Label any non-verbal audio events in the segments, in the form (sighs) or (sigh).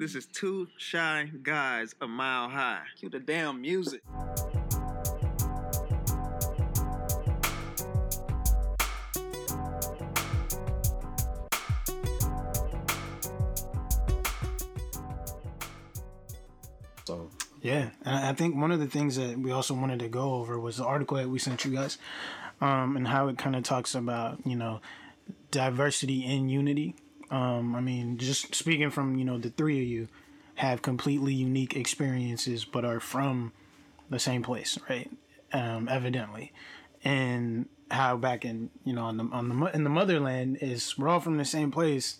This is two shy guys a mile high. Cue the damn music. So Yeah, and I I think one of the things that we also wanted to go over was the article that we sent you guys, um, and how it kind of talks about you know diversity in unity. Um, I mean, just speaking from you know the three of you have completely unique experiences, but are from the same place, right? Um, evidently, and how back in you know on the on the in the motherland is we're all from the same place.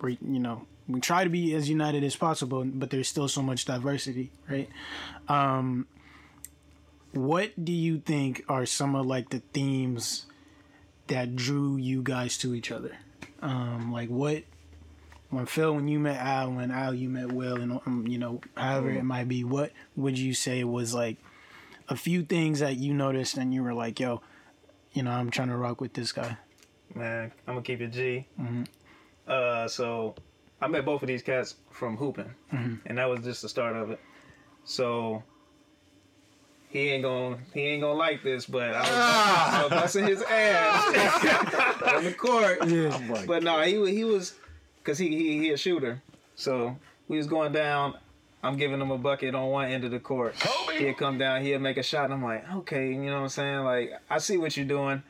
We you know we try to be as united as possible, but there's still so much diversity, right? Um, what do you think are some of like the themes that drew you guys to each other? Um, like what when Phil, when you met Al, when Al, you met Will, and um, you know, however it might be, what would you say was like a few things that you noticed and you were like, yo, you know, I'm trying to rock with this guy. Man, I'm gonna keep it G. Mhm. Uh, so I met both of these cats from hooping, Mhm. and that was just the start of it. So he ain't gonna he ain't gonna like this, but I was, ah. I was busting his ass (laughs) on the court. Yeah. Oh but no, he he was because he, he he a shooter. So we was going down. I'm giving him a bucket on one end of the court. He'd come down, he'd make a shot, and I'm like, okay, you know what I'm saying? Like, I see what you're doing,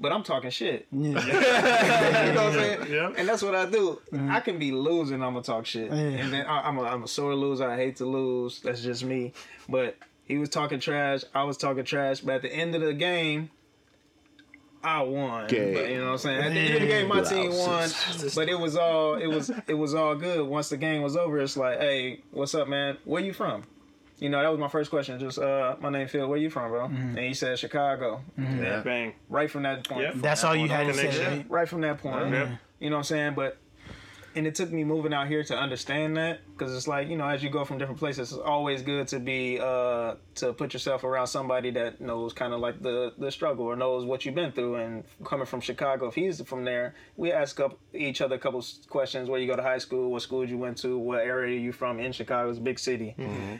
but I'm talking shit. Yeah. (laughs) you know what I'm saying? Yeah. And that's what I do. I can be losing, I'm gonna talk shit. Yeah. And then I, I'm a, I'm a sore loser. I hate to lose. That's just me. But he was talking trash. I was talking trash. But at the end of the game, I won. Okay. But, you know what I'm saying? At the end of the game, my team won. But it was all it was it was all good. Once the game was over, it's like, hey, what's up, man? Where you from? You know, that was my first question. Just, uh, my name Phil. Where you from, bro? And he said Chicago. Yeah. Bang. Right from that point. Yeah. From That's that all you had to say, right? Right from that point. Yeah. You know what I'm saying? But and it took me moving out here to understand that because it's like you know as you go from different places, it's always good to be uh to put yourself around somebody that knows kind of like the the struggle or knows what you've been through. And coming from Chicago, if he's from there, we ask up each other a couple questions: where you go to high school, what school you went to, what area you from in Chicago. It's a big city,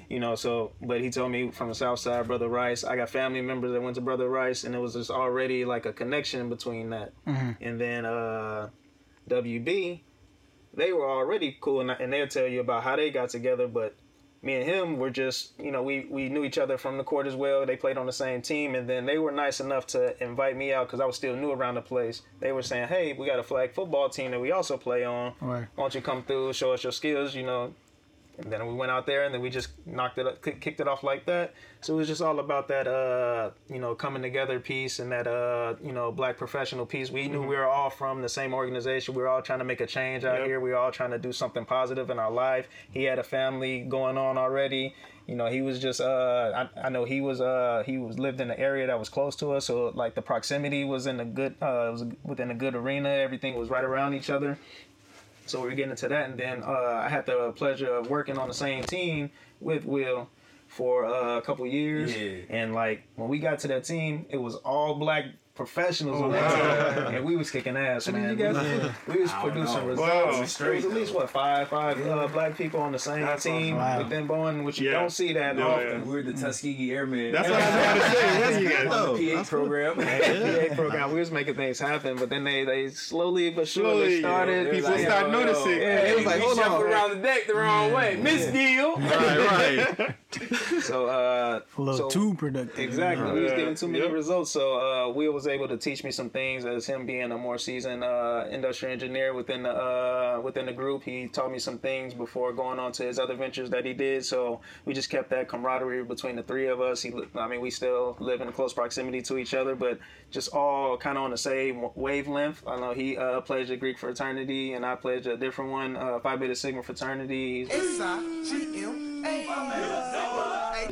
you know. So, but he told me from the South Side, Brother Rice. I got family members that went to Brother Rice, and it was just already like a connection between that. And then uh WB, they were already cool, and, and they'll tell you about how they got together. But me and him were just, you know, we we knew each other from the court as well. They played on the same team, and then they were nice enough to invite me out because I was still new around the place. They were saying, "Hey, we got a flag football team that we also play on. Right. Why don't you come through, show us your skills?" You know. And then we went out there, and then we just knocked it, up, kicked it off like that. So it was just all about that, uh, you know, coming together piece and that, uh, you know, black professional piece. We knew we were all from the same organization. We were all trying to make a change out Yep. here. We were all trying to do something positive in our life. He had a family going on already. You know, he was just. Uh, I, I know he was. Uh, he was lived in an area that was close to us, so like the proximity was in a good. Uh, was within a good arena. Everything was right around each other. So we are getting into that, and then uh, I had the pleasure of working on the same team with Will for uh, a couple years. Yeah. And like when we got to that team, it was all black professionals Oh, on that team, and we was kicking ass, man. you guys we, was- we was I don't producing know. results. Wow. It was at least what five, five uh, black people on the same That's team awesome. Wow. within Boeing, which you Yeah. don't see that Yeah, often. We're the Tuskegee Airmen. That's what I was about to say. (laughs) What you guys on the PA program. (laughs) (laughs) PA program, we was making things happen, but then they they slowly but surely Slowly, started. yeah. People like, start yo, noticing. Yeah, it was like, we hold jump on. around the deck the wrong way. Misdeal. Right, right. So, uh, A little too productive. Exactly. We was Yeah. getting too many results. So uh, Will was able to teach me some things as him being a more seasoned uh, industrial engineer within the uh, within the group. He taught me some things before going on to his other ventures that he did. So we just kept that camaraderie between the three of us. He, I mean, we still live in close proximity to each other, but just all kind of on the same wavelength. I know he uh, pledged a Greek fraternity, and I pledged a different one, uh, Phi Beta Sigma fraternity. He's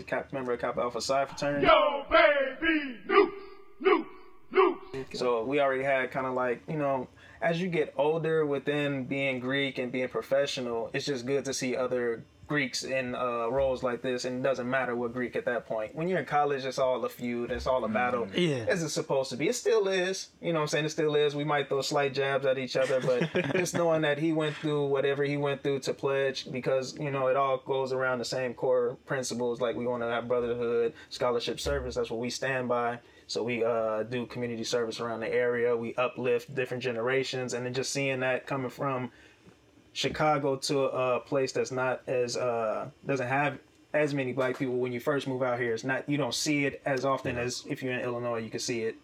a cap member of Kappa Alpha Psi fraternity. Yo, baby, loose, loose, loose. So we already had kind of like, you know, as you get older within being Greek and being professional, it's just good to see other Greeks in uh, roles like this, and it doesn't matter what Greek at that point. When you're in college, it's all a feud, it's all a battle. Yeah. As it's supposed to be. It still is. You know what I'm saying? It still is. We might throw slight jabs at each other, but (laughs) just knowing that he went through whatever he went through to pledge, because, you know, it all goes around the same core principles. Like we want to have brotherhood, scholarship service. That's what we stand by. So we uh, do community service around the area. We uplift different generations, and then just seeing that coming from Chicago to a place that's not as uh, doesn't have as many black people when you first move out here. It's not you don't see it as often as if you're in Illinois. You can see it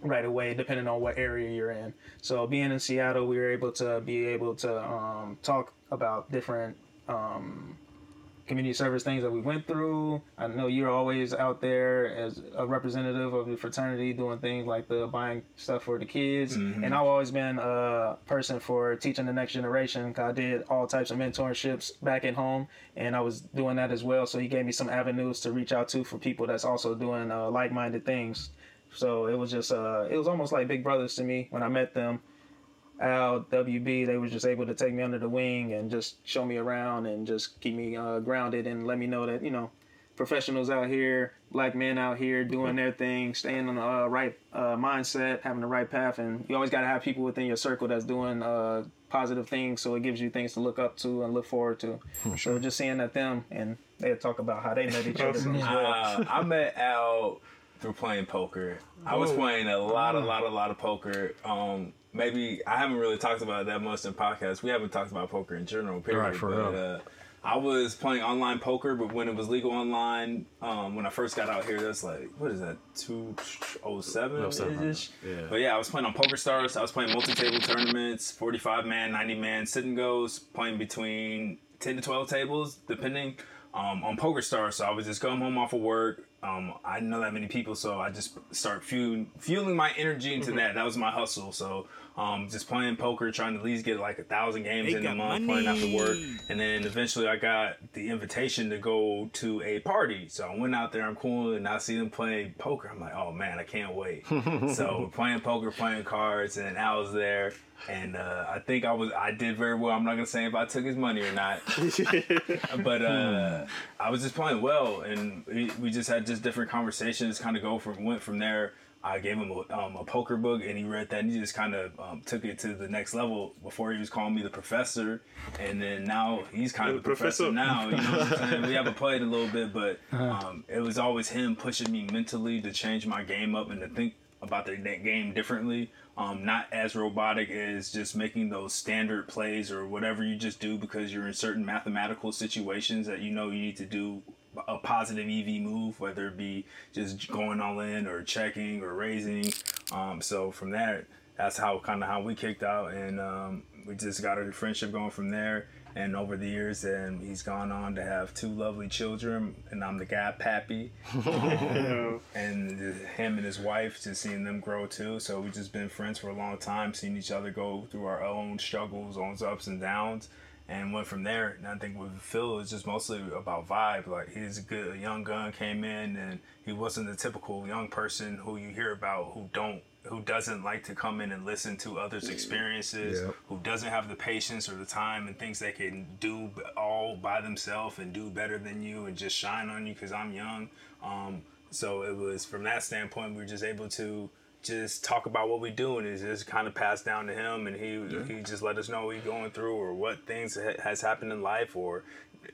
right away, depending on what area you're in. So being in Seattle, we were able to be able to um, talk about different um, community service things that we went through. I know you're always out there as a representative of the fraternity doing things like the buying stuff for the kids. And I've always been a person for teaching the next generation. I did all types of mentorships back at home and I was doing that as well. So he gave me some avenues to reach out to for people that's also doing uh, like-minded things. So it was just uh, it was almost like big brothers to me when I met them. Al, WB, they was just able to take me under the wing and just show me around and just keep me uh, grounded and let me know that you know professionals out here, black men out here doing their thing, staying on the uh, right uh, mindset, having the right path, and you always got to have people within your circle that's doing uh, positive things, so it gives you things to look up to and look forward to. So just seeing that them and they talk about how they met each other as well. Uh, I met Al through playing poker. I was playing a lot, a lot, a lot of poker. Um, maybe I haven't really talked about it that much in podcasts. We haven't talked about poker in general, period. Right, for but, real. Uh, I was playing online poker, but when it was legal online, um, when I first got out here, that's like what is that, two oh seven ish. Yeah. But yeah, I was playing on Poker Stars. I was playing multi-table tournaments, forty-five man, ninety man, sit and goes, playing between ten to twelve tables, depending. Um, on Poker Stars, so I was just come home off of work. Um, I didn't know that many people, so I just start fueling, fueling my energy into that. That was my hustle. So um, just playing poker, trying to at least get like a thousand games in a month, playing after work, and then eventually I got the invitation to go to a party. So I went out there, I'm cool, and I see them playing poker. I'm like, oh man, I can't wait. (laughs) so we're playing poker, playing cards, and Al was there. And uh, I think I was I did very well. I'm not gonna say if I took his money or not, (laughs) but uh, I was just playing well, and we, we just had just different conversations. Kind of go from went from there. I gave him a, um, a poker book, and he read that, and he just kind of um, took it to the next level. Before he was calling me the professor, and then now he's kind of the professor, professor. now. You know what I'm saying? (laughs) We haven't played a little bit, but um, it was always him pushing me mentally to change my game up and to think about the game differently. Um, not as robotic as just making those standard plays or whatever you just do because you're in certain mathematical situations that you know you need to do a positive EV move, whether it be just going all in or checking or raising. Um, so from there, that's how kind of how we kicked out, and um, we just got a friendship going from there. And over the years, and he's gone on to have two lovely children, and I'm the guy, Pappy (laughs) and him and his wife just seeing them grow too so we've just been friends for a long time seeing each other go through our own struggles own ups and downs and went from there and i think with phil it's just mostly about vibe like he's a good a young gun came in and he wasn't the typical young person who you hear about who don't who doesn't like to come in and listen to others experiences Yep. who doesn't have the patience or the time and thinks they can do all by themselves and do better than you and just shine on you because I'm young. Um, so it was from that standpoint, we were just able to just talk about what we do and it's just kind of passed down to him and he he just let us know what he's going through or what things ha- has happened in life or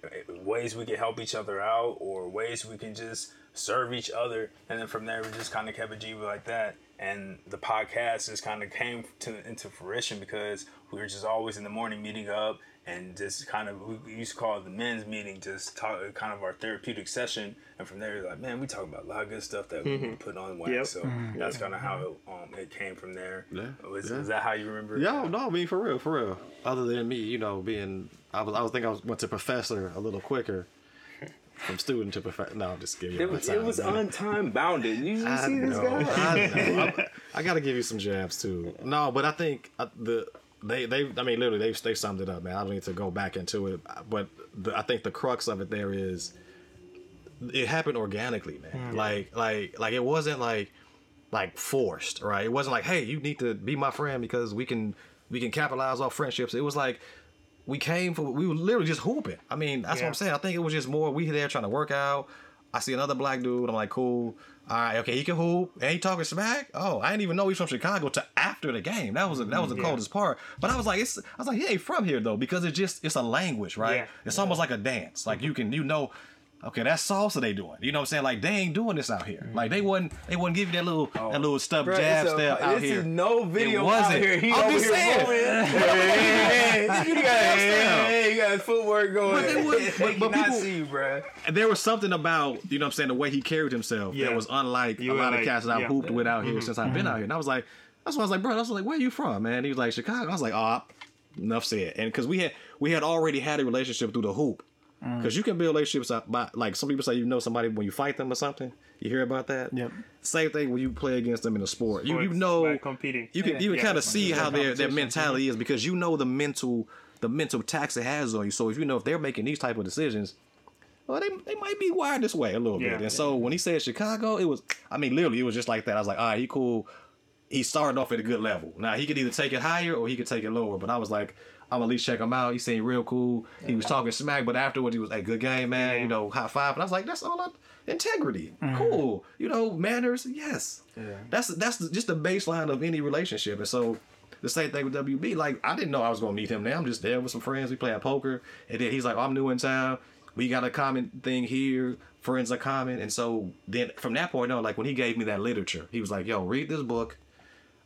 uh, ways we can help each other out or ways we can just serve each other. And then from there we just kind of kept it G like that. And the podcast just kind of came to into fruition because we were just always in the morning meeting up and just kind of we used to call it the men's meeting just talk kind of our therapeutic session and from there like man we talk about a lot of good stuff that we put on wax Yep. so that's kind of how it, um, it came from there Yeah, was, yeah. is that how you remember it? Yeah, no, I mean for real, for real. Other than me, you know, being I was I was thinking I was went to professor a little quicker. (laughs) From student to professor. No, I'm just kidding. it was, it was untime bounded you I see this know, guy I. (laughs) I, I got to give you some jabs too. No, but I think uh, the they they I mean literally they they summed it up, man. I don't need to go back into it, but the, I think the crux of it there is it happened organically, man. Like like like it wasn't like like forced, right? It wasn't like, hey, you need to be my friend because we can we can capitalize off friendships. It was like we came for we were literally just hooping. I mean, that's what I'm saying. I think it was just more we there trying to work out. I see another black dude. I'm like, cool. All right, okay, he can hoop. And he talking smack. Oh, I didn't even know he's from Chicago to after the game. That was that was the coldest part. But I was like, it's I was like, he ain't from here though because it's just it's a language, right? Yeah. It's almost like a dance. Like mm-hmm. you can you know. Okay, that's salsa they doing. You know what I'm saying? Like they ain't doing this out here. Mm-hmm. Like they wouldn't they wouldn't give you that little that oh. little stub Bruh, jab a- step out here. no video It wasn't. out here. He I'm just here saying. Hey, hey, you got, hey, you got footwork going. But they (laughs) would- but- but people- see you, bruh. And there was something about you know what I'm saying the way he carried himself Yeah. that was unlike You a lot like- of cats that I've yeah. hooped with out here mm-hmm. since I've been mm-hmm. out here. And I was like, that's why I was like, bro, I was like, where are you from, man? He was like Chicago. I was like, oh, enough said. And because we had we had already had a relationship through the hoop. Mm. Because you can build relationships by like some people say you know somebody when you fight them or something. You hear about that? Yep. Same thing when you play against them in a sport. You you know competing. you can you can Yeah. kind of see how their, their competition. mentality is because you know the mental the mental tax it has on you. So if you know if they're making these type of decisions, well, they, they might be wired this way a little Yeah. bit. And so when he said Chicago, it was, I mean, literally, it was just like that. I was like, all right, he cool. He started off at a good level. Now he could either take it higher or he could take it lower. But I was like, I'm at least check him out. He seemed real cool. He was talking smack, but afterwards he was a good game, man. You know, high five. And I was like, that's all I, integrity, mm-hmm. cool. You know, manners, yes. That's that's just the baseline of any relationship. And so the same thing with WB. Like I didn't know I was gonna meet him Now I'm just there with some friends. We playing poker, and then he's like, oh, "I'm new in town. We got a common thing here. Friends are common." And so then from that point on, like when he gave me that literature, he was like, "Yo, read this book."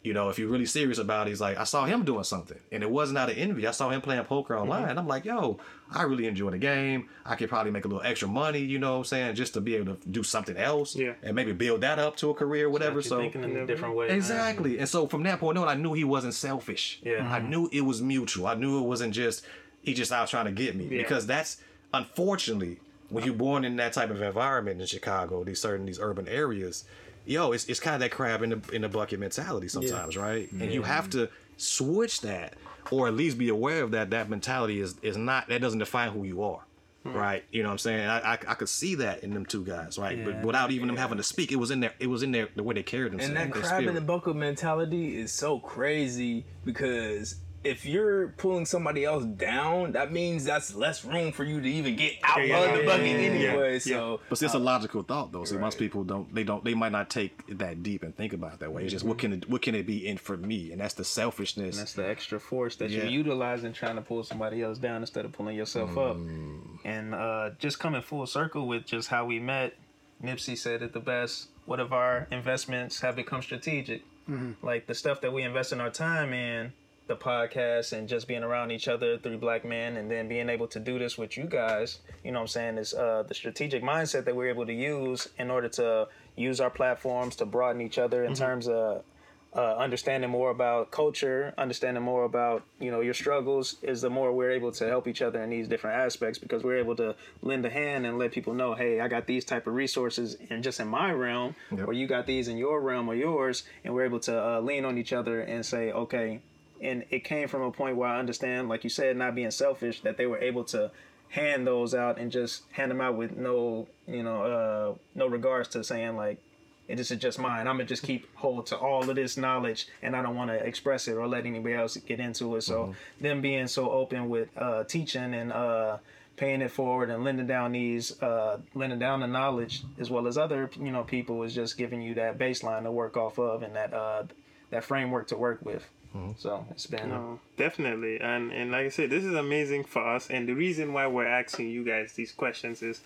You know, if you're really serious about it, he's like, I saw him doing something, and it wasn't out of envy. I saw him playing poker online. Mm-hmm. I'm like, yo, I really enjoy the game. I could probably make a little extra money, you know what I'm saying, just to be able to do something else, Yeah. and maybe build that up to a career, whatever. So thinking in a different way. man. Exactly. And so from that point on, I knew he wasn't selfish. Yeah. I mm-hmm. knew it was mutual. I knew it wasn't just he just out trying to get me. Because that's unfortunately when you're born in that type of environment in Chicago, these certain these urban areas, yo, it's it's kind of that crab in the in the bucket mentality sometimes, right? And you have to switch that or at least be aware of that that mentality is is not that doesn't define who you are. Hmm. Right, you know what I'm saying. I, I I could see that in them two guys, right? But without even them having to speak, it was in there. It was in there the way they carried themselves. And that crab in the bucket mentality is so crazy because if you're pulling somebody else down, that means that's less room for you to even get out Yeah, of yeah, the yeah, bucket yeah, yeah, anyway. yeah. So But see, it's a uh, logical thought though. See, most people don't. They don't. They might not take it that deep and think about it that way. It's just what mm-hmm. can it, what can it be in for me, and that's the selfishness. And that's the extra force that Yeah. you're utilizing trying to pull somebody else down instead of pulling yourself up. Mm. And uh, just coming full circle with just how we met, Nipsey said it the best. What if our investments have become strategic? Mm-hmm. Like the stuff that we invest in our time in, the podcast and just being around each other, three black men, and then being able to do this with you guys, you know what I'm saying, is uh, the strategic mindset that we're able to use in order to use our platforms to broaden each other in terms of uh, understanding more about culture, understanding more about you know your struggles, is the more we're able to help each other in these different aspects because we're able to lend a hand and let people know, hey, I got these type of resources and just in my realm, Yep. or you got these in your realm or yours, and we're able to uh, lean on each other and say, okay. And it came from a point where I understand, like you said, not being selfish, that they were able to hand those out and just hand them out with no, you know, uh, no regards to saying like, this is just mine. I'm gonna just keep hold to all of this knowledge, and I don't want to express it or let anybody else get into it. So them being so open with uh, teaching and uh, paying it forward and lending down these, uh, lending down the knowledge as well as other you know people is just giving you that baseline to work off of and that uh, that framework to work with. So it's been No, definitely. And and like I said, this is amazing for us. And the reason why we're asking you guys these questions is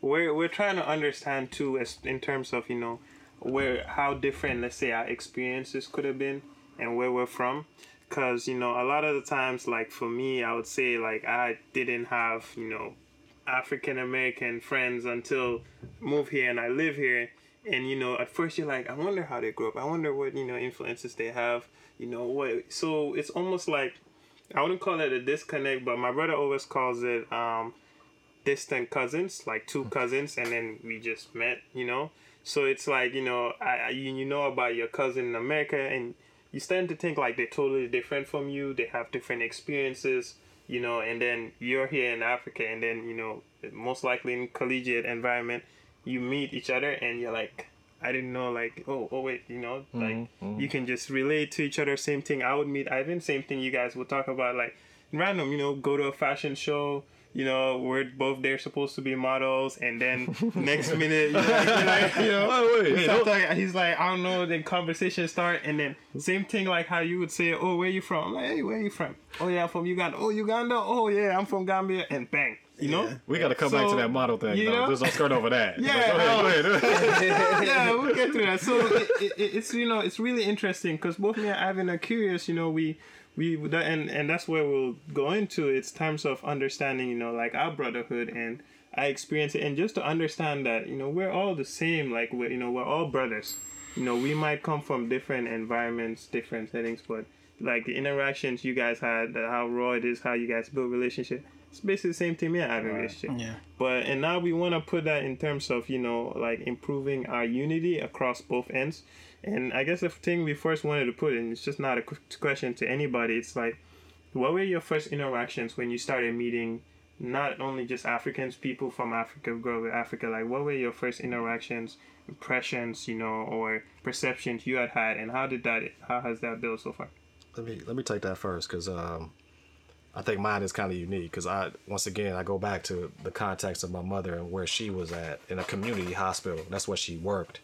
we're we're trying to understand too, as in terms of you know where how different, let's say, our experiences could have been and where we're from. Because you know, a lot of the times, like for me, I would say like I didn't have you know African American friends until move here and I live here. And you know, at first you're like, I wonder how they grew up. I wonder what you know influences they have. You know what? So it's almost like I wouldn't call it a disconnect, but my brother always calls it um, distant cousins, like two cousins, and then we just met. You know, so it's like you know, I, I you, you know about your cousin in America, and you start to think like they're totally different from you. They have different experiences, you know, and then you're here in Africa, and then you know, most likely in collegiate environment, you meet each other, and you're like. I didn't know, like, oh, oh, wait, you know, mm-hmm, like mm-hmm. you can just relate to each other. Same thing. I would meet Ivan. Same thing. You guys would talk about, like, random. You know, go to a fashion show. You know, we're both there supposed to be models, and then (laughs) next minute, you know, like, (laughs) you know, Oh, wait, we hey, start don't- talking- he's like, I don't know. Then conversation start, and then same thing like how you would say, "Oh, where you from?" I'm like, "Hey, where you from?" "Oh yeah, I'm from Uganda." "Oh, Uganda." "Oh yeah, I'm from Gambia." And bang, you know. We got to come back to that model thing. you though. know? There's no skirt over that. (laughs) Yeah, But go ahead, go ahead. (laughs) yeah, (laughs) we'll get to that. So it, it, it's you know it's really interesting because both me and Ivan are curious. You know, we we and and that's where we'll go into it's terms of understanding. You know, like our brotherhood and I experience it, and just to understand that you know we're all the same. Like we're you know we're all brothers. You know, we might come from different environments, different settings, but like the interactions you guys had, how raw it is, how you guys build relationship. It's basically the same thing me and Ivan relationship Yeah. but and now we want to put that in terms of you know like improving our unity across both ends. And i guess the thing we first wanted to put in it's just not a question to anybody it's like what were your first interactions when you started meeting not only just africans people from africa grow with africa like what were your first interactions impressions you know or perceptions you had had and how did that how has that built so far? Let me let me take that first because um, I think mine is kind of unique because I once again I go back to the context of my mother and where she was at in a community hospital. That's where she worked,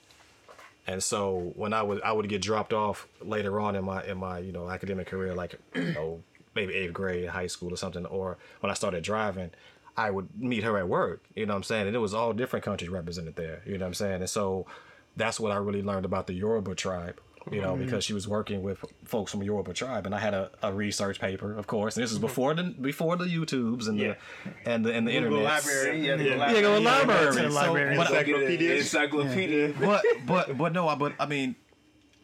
and so when I would I would get dropped off later on in my in my you know academic career, like (clears throat) you know maybe eighth grade, high school or something, or when I started driving. I would meet her at work, you know what I'm saying? And it was all different countries represented there, you know what I'm saying? And so that's what I really learned about the Yoruba tribe, you know, because she was working with folks from Yoruba tribe, and I had a, a research paper, of course. And this is before the before the YouTubes and Yeah. the and the and the internet. library. Yeah, the Yeah. Yeah, go to library. library. to the So, library. but, encyclopedia Encyclopedia. but but but no, I- but I mean,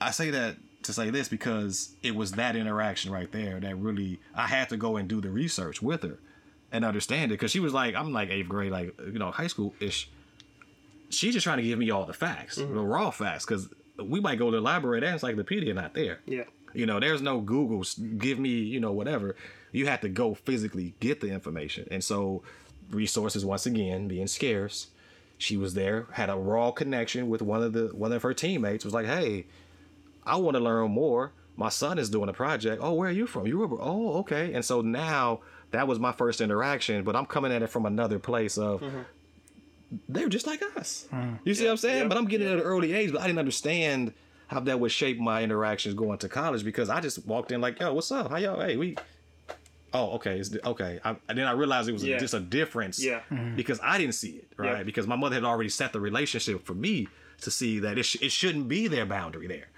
I say that to say this because it was that interaction right there that really I had to go and do the research with her and understand it because she was like I'm like eighth grade, like you know high school ish. She's just trying to give me all the facts, the raw facts, because we might go to the library, that encyclopedia not there. yeah You know, there's no Google. Give me, you know, whatever. You have to go physically get the information, and so resources once again being scarce. She was there, had a raw connection with one of the one of her teammates. Was like, hey, I want to learn more. My son is doing a project. Oh, where are you from? You were. Oh, okay. And so now that was my first interaction, but I'm coming at it from another place of mm-hmm. They're just like us. Mm. You see what I'm saying? But I'm getting it at an early age, but I didn't understand how that would shape my interactions going to college because I just walked in like, yo, what's up? How y'all? Hey, we. Oh, okay. It's okay. I, and then I realized it was a- just a difference Yeah. Mm-hmm. because I didn't see it, right? Yeah. Because my mother had already set the relationship for me to see that it, sh- it shouldn't be their boundary there.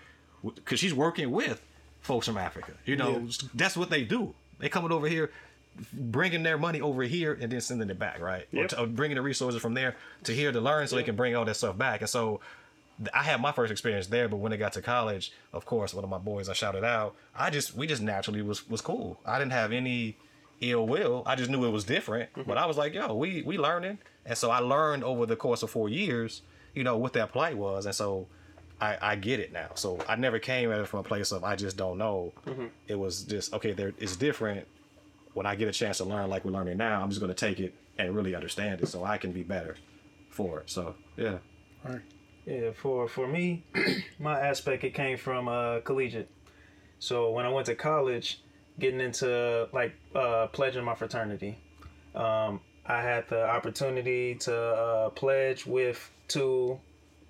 Because she's working with folks from Africa. You know, that's what they do. They coming over here, bringing their money over here and then sending it back, right? Or, to, or bringing the resources from there to here to learn so they can bring all that stuff back. And so I had my first experience there, but when I got to college, of course, one of my boys I shouted out, I just we just naturally was was cool. I didn't have any ill will. I just knew it was different. Mm-hmm. But I was like, yo, we we learning. And so I learned over the course of four years, you know, what that plight was. And so I, I get it now. So I never came at it from a place of I just don't know. Mm-hmm. It was just okay. There it's different. When I get a chance to learn like we're learning now, I'm just going to take it and really understand it, so I can be better for it. So yeah, Yeah, for for me, (clears throat) my aspect it came from uh, collegiate. So when I went to college, getting into like uh, pledging my fraternity, um, I had the opportunity to uh, pledge with two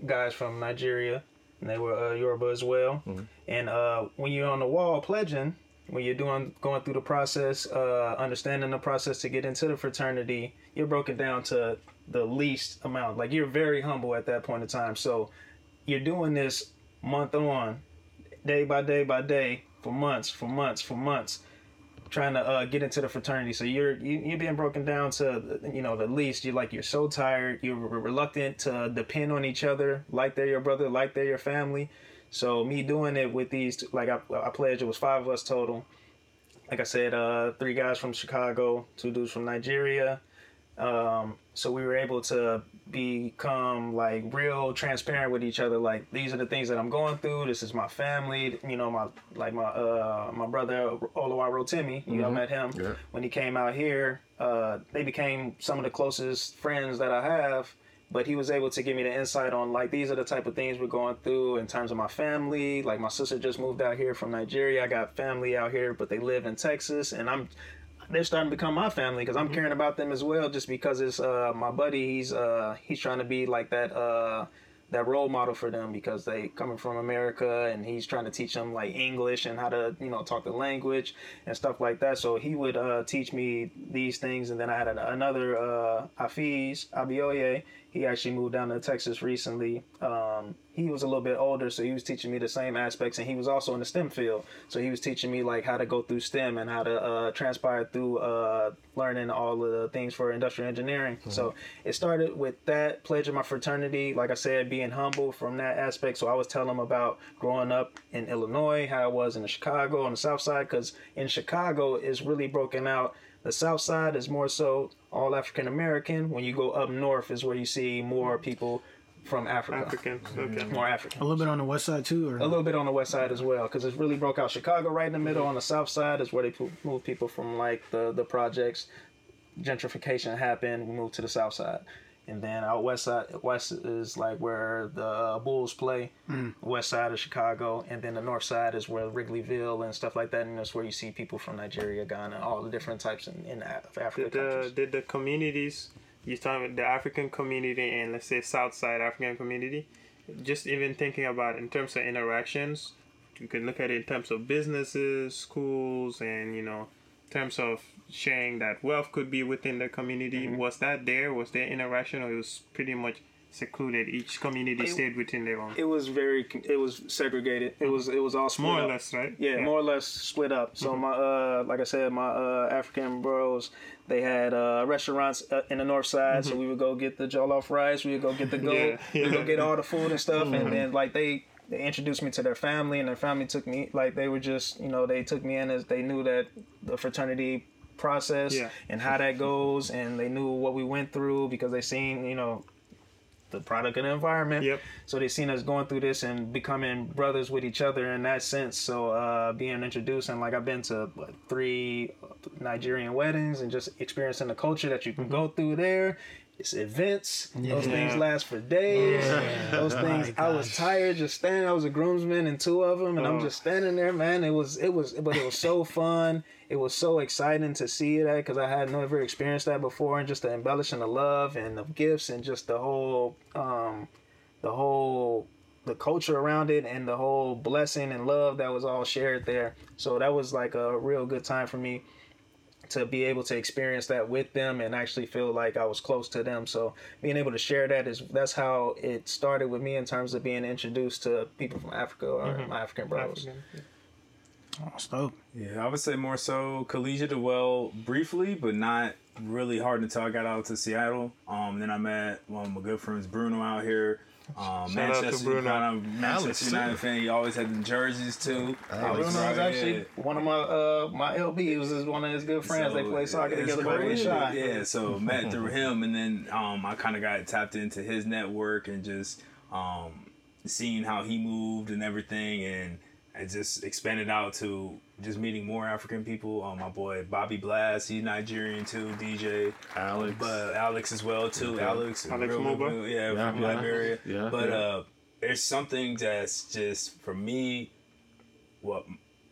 guys from Nigeria, and they were uh, Yoruba as well. And uh, when you're on the wall pledging, when you're doing going through the process, uh, understanding the process to get into the fraternity, you're broken down to the least amount. Like you're very humble at that point in time. So you're doing this month on, day by day by day, for months, for months, for months, trying to uh, get into the fraternity. So you're you, you're being broken down to you know the least. You're like you're so tired. You're reluctant to depend on each other, like they're your brother, like they're your family. So me doing it with these, two- like I, I pledged, it was five of us total. Like I said, uh, three guys from Chicago, two dudes from Nigeria. Um, so we were able to become like real transparent with each other. Like these are the things that I'm going through. This is my family. You know, my like my uh my brother Oluwa Rotimi. You know, I met him Yeah. when he came out here. Uh, they became some of the closest friends that I have. But he was able to give me the insight on like these are the type of things we're going through in terms of my family. Like my sister just moved out here from Nigeria. I got family out here, but they live in Texas, and I'm they're starting to become my family because I'm caring about them as well. Just because it's uh, my buddy, he's uh, he's trying to be like that uh, that role model for them because they coming from America and he's trying to teach them like English and how to you know talk the language and stuff like that. So he would uh, teach me these things, and then I had another uh, Hafiz Abioye. He actually moved down to Texas recently. Um, he was a little bit older, so he was teaching me the same aspects, and he was also in the STEM field. So he was teaching me like how to go through STEM and how to uh, transpire through uh, learning all of the things for industrial engineering. So it started with that pledge of my fraternity. Like I said, being humble from that aspect. So I was telling him about growing up in Illinois, how it was in Chicago on the South Side, because in Chicago it's really broken out. The South Side is more so all African American. When you go up north, is where you see more mm. people from Africa, Africans. Okay. more African. A little bit on the west side too, or A little bit on the west side as well, because it's really broke out. Chicago, right in the middle, on the south side, is where they po- move people from like the the projects. Gentrification happened. We moved to the south side, and then out west side, west is like where the uh, Bulls play. West side of Chicago, and then the north side is where Wrigleyville and stuff like that, and that's where you see people from Nigeria, Ghana, all the different types in, in Af- Africa. Did the did the communities you talking about the African community and let's say South Side African community, just even thinking about in terms of interactions, you can look at it in terms of businesses, schools, and you know, in terms of sharing that wealth could be within the community. Mm-hmm. Was that there? Was there interaction, or it was pretty much secluded? Each community stayed within their own. It was very. It was segregated. It was. It was all split More or up. less, right? Yeah, more or less split up. So my uh, like I said, my uh, African bros, they had uh, restaurants uh, in the north side. So we would go get the jollof rice. We would go get the (laughs) goat. Yeah, We would go get all the food and stuff. And then like they they introduced me to their family, and their family took me like they were just you know they took me in as they knew that the fraternity process Yeah. and how that goes, and they knew what we went through because they seen you know the product of the environment. Yep. So they seen us going through this and becoming brothers with each other in that sense. So uh, being introduced and like I've been to what, three Nigerian weddings and just experiencing the culture that you can go through there. It's events. Those things last for days. (laughs) Those things. I was tired just standing. I was a groomsman and two of them, and I'm Oh. just standing there, man. It was it was, but it was so fun. It was so exciting to see that because I had never experienced that before, and just the embellishing the love and the gifts and just the whole um, the whole the culture around it and the whole blessing and love that was all shared there. So that was like a real good time for me to be able to experience that with them and actually feel like I was close to them. So being able to share that is that's how it started with me in terms of being introduced to people from Africa or my African brothers. African. It's dope. Yeah, I would say more so collegiate well briefly, but not really hard until I got out to Seattle. Um, then I met one of my good friends Bruno out here. Um, Shout out to Manchester, Bruno. kind of Alex, Manchester too. United fan. He always had the jerseys too. I Bruno was actually it. one of my uh my LB. He was just one of his good friends. they play soccer together. But crazy. shy. Yeah, so met through him, and then um, I kind of got tapped into his network and just um, seeing how he moved and everything, and and just expanded out to just meeting more African people. Um, my boy Bobby Blast, he's Nigerian too. DJ Alex. but Alex as well too. Alex, Alex Moba? yeah, Yeah, from yeah. Liberia. Yeah, but yeah. uh, there's something that's just for me, what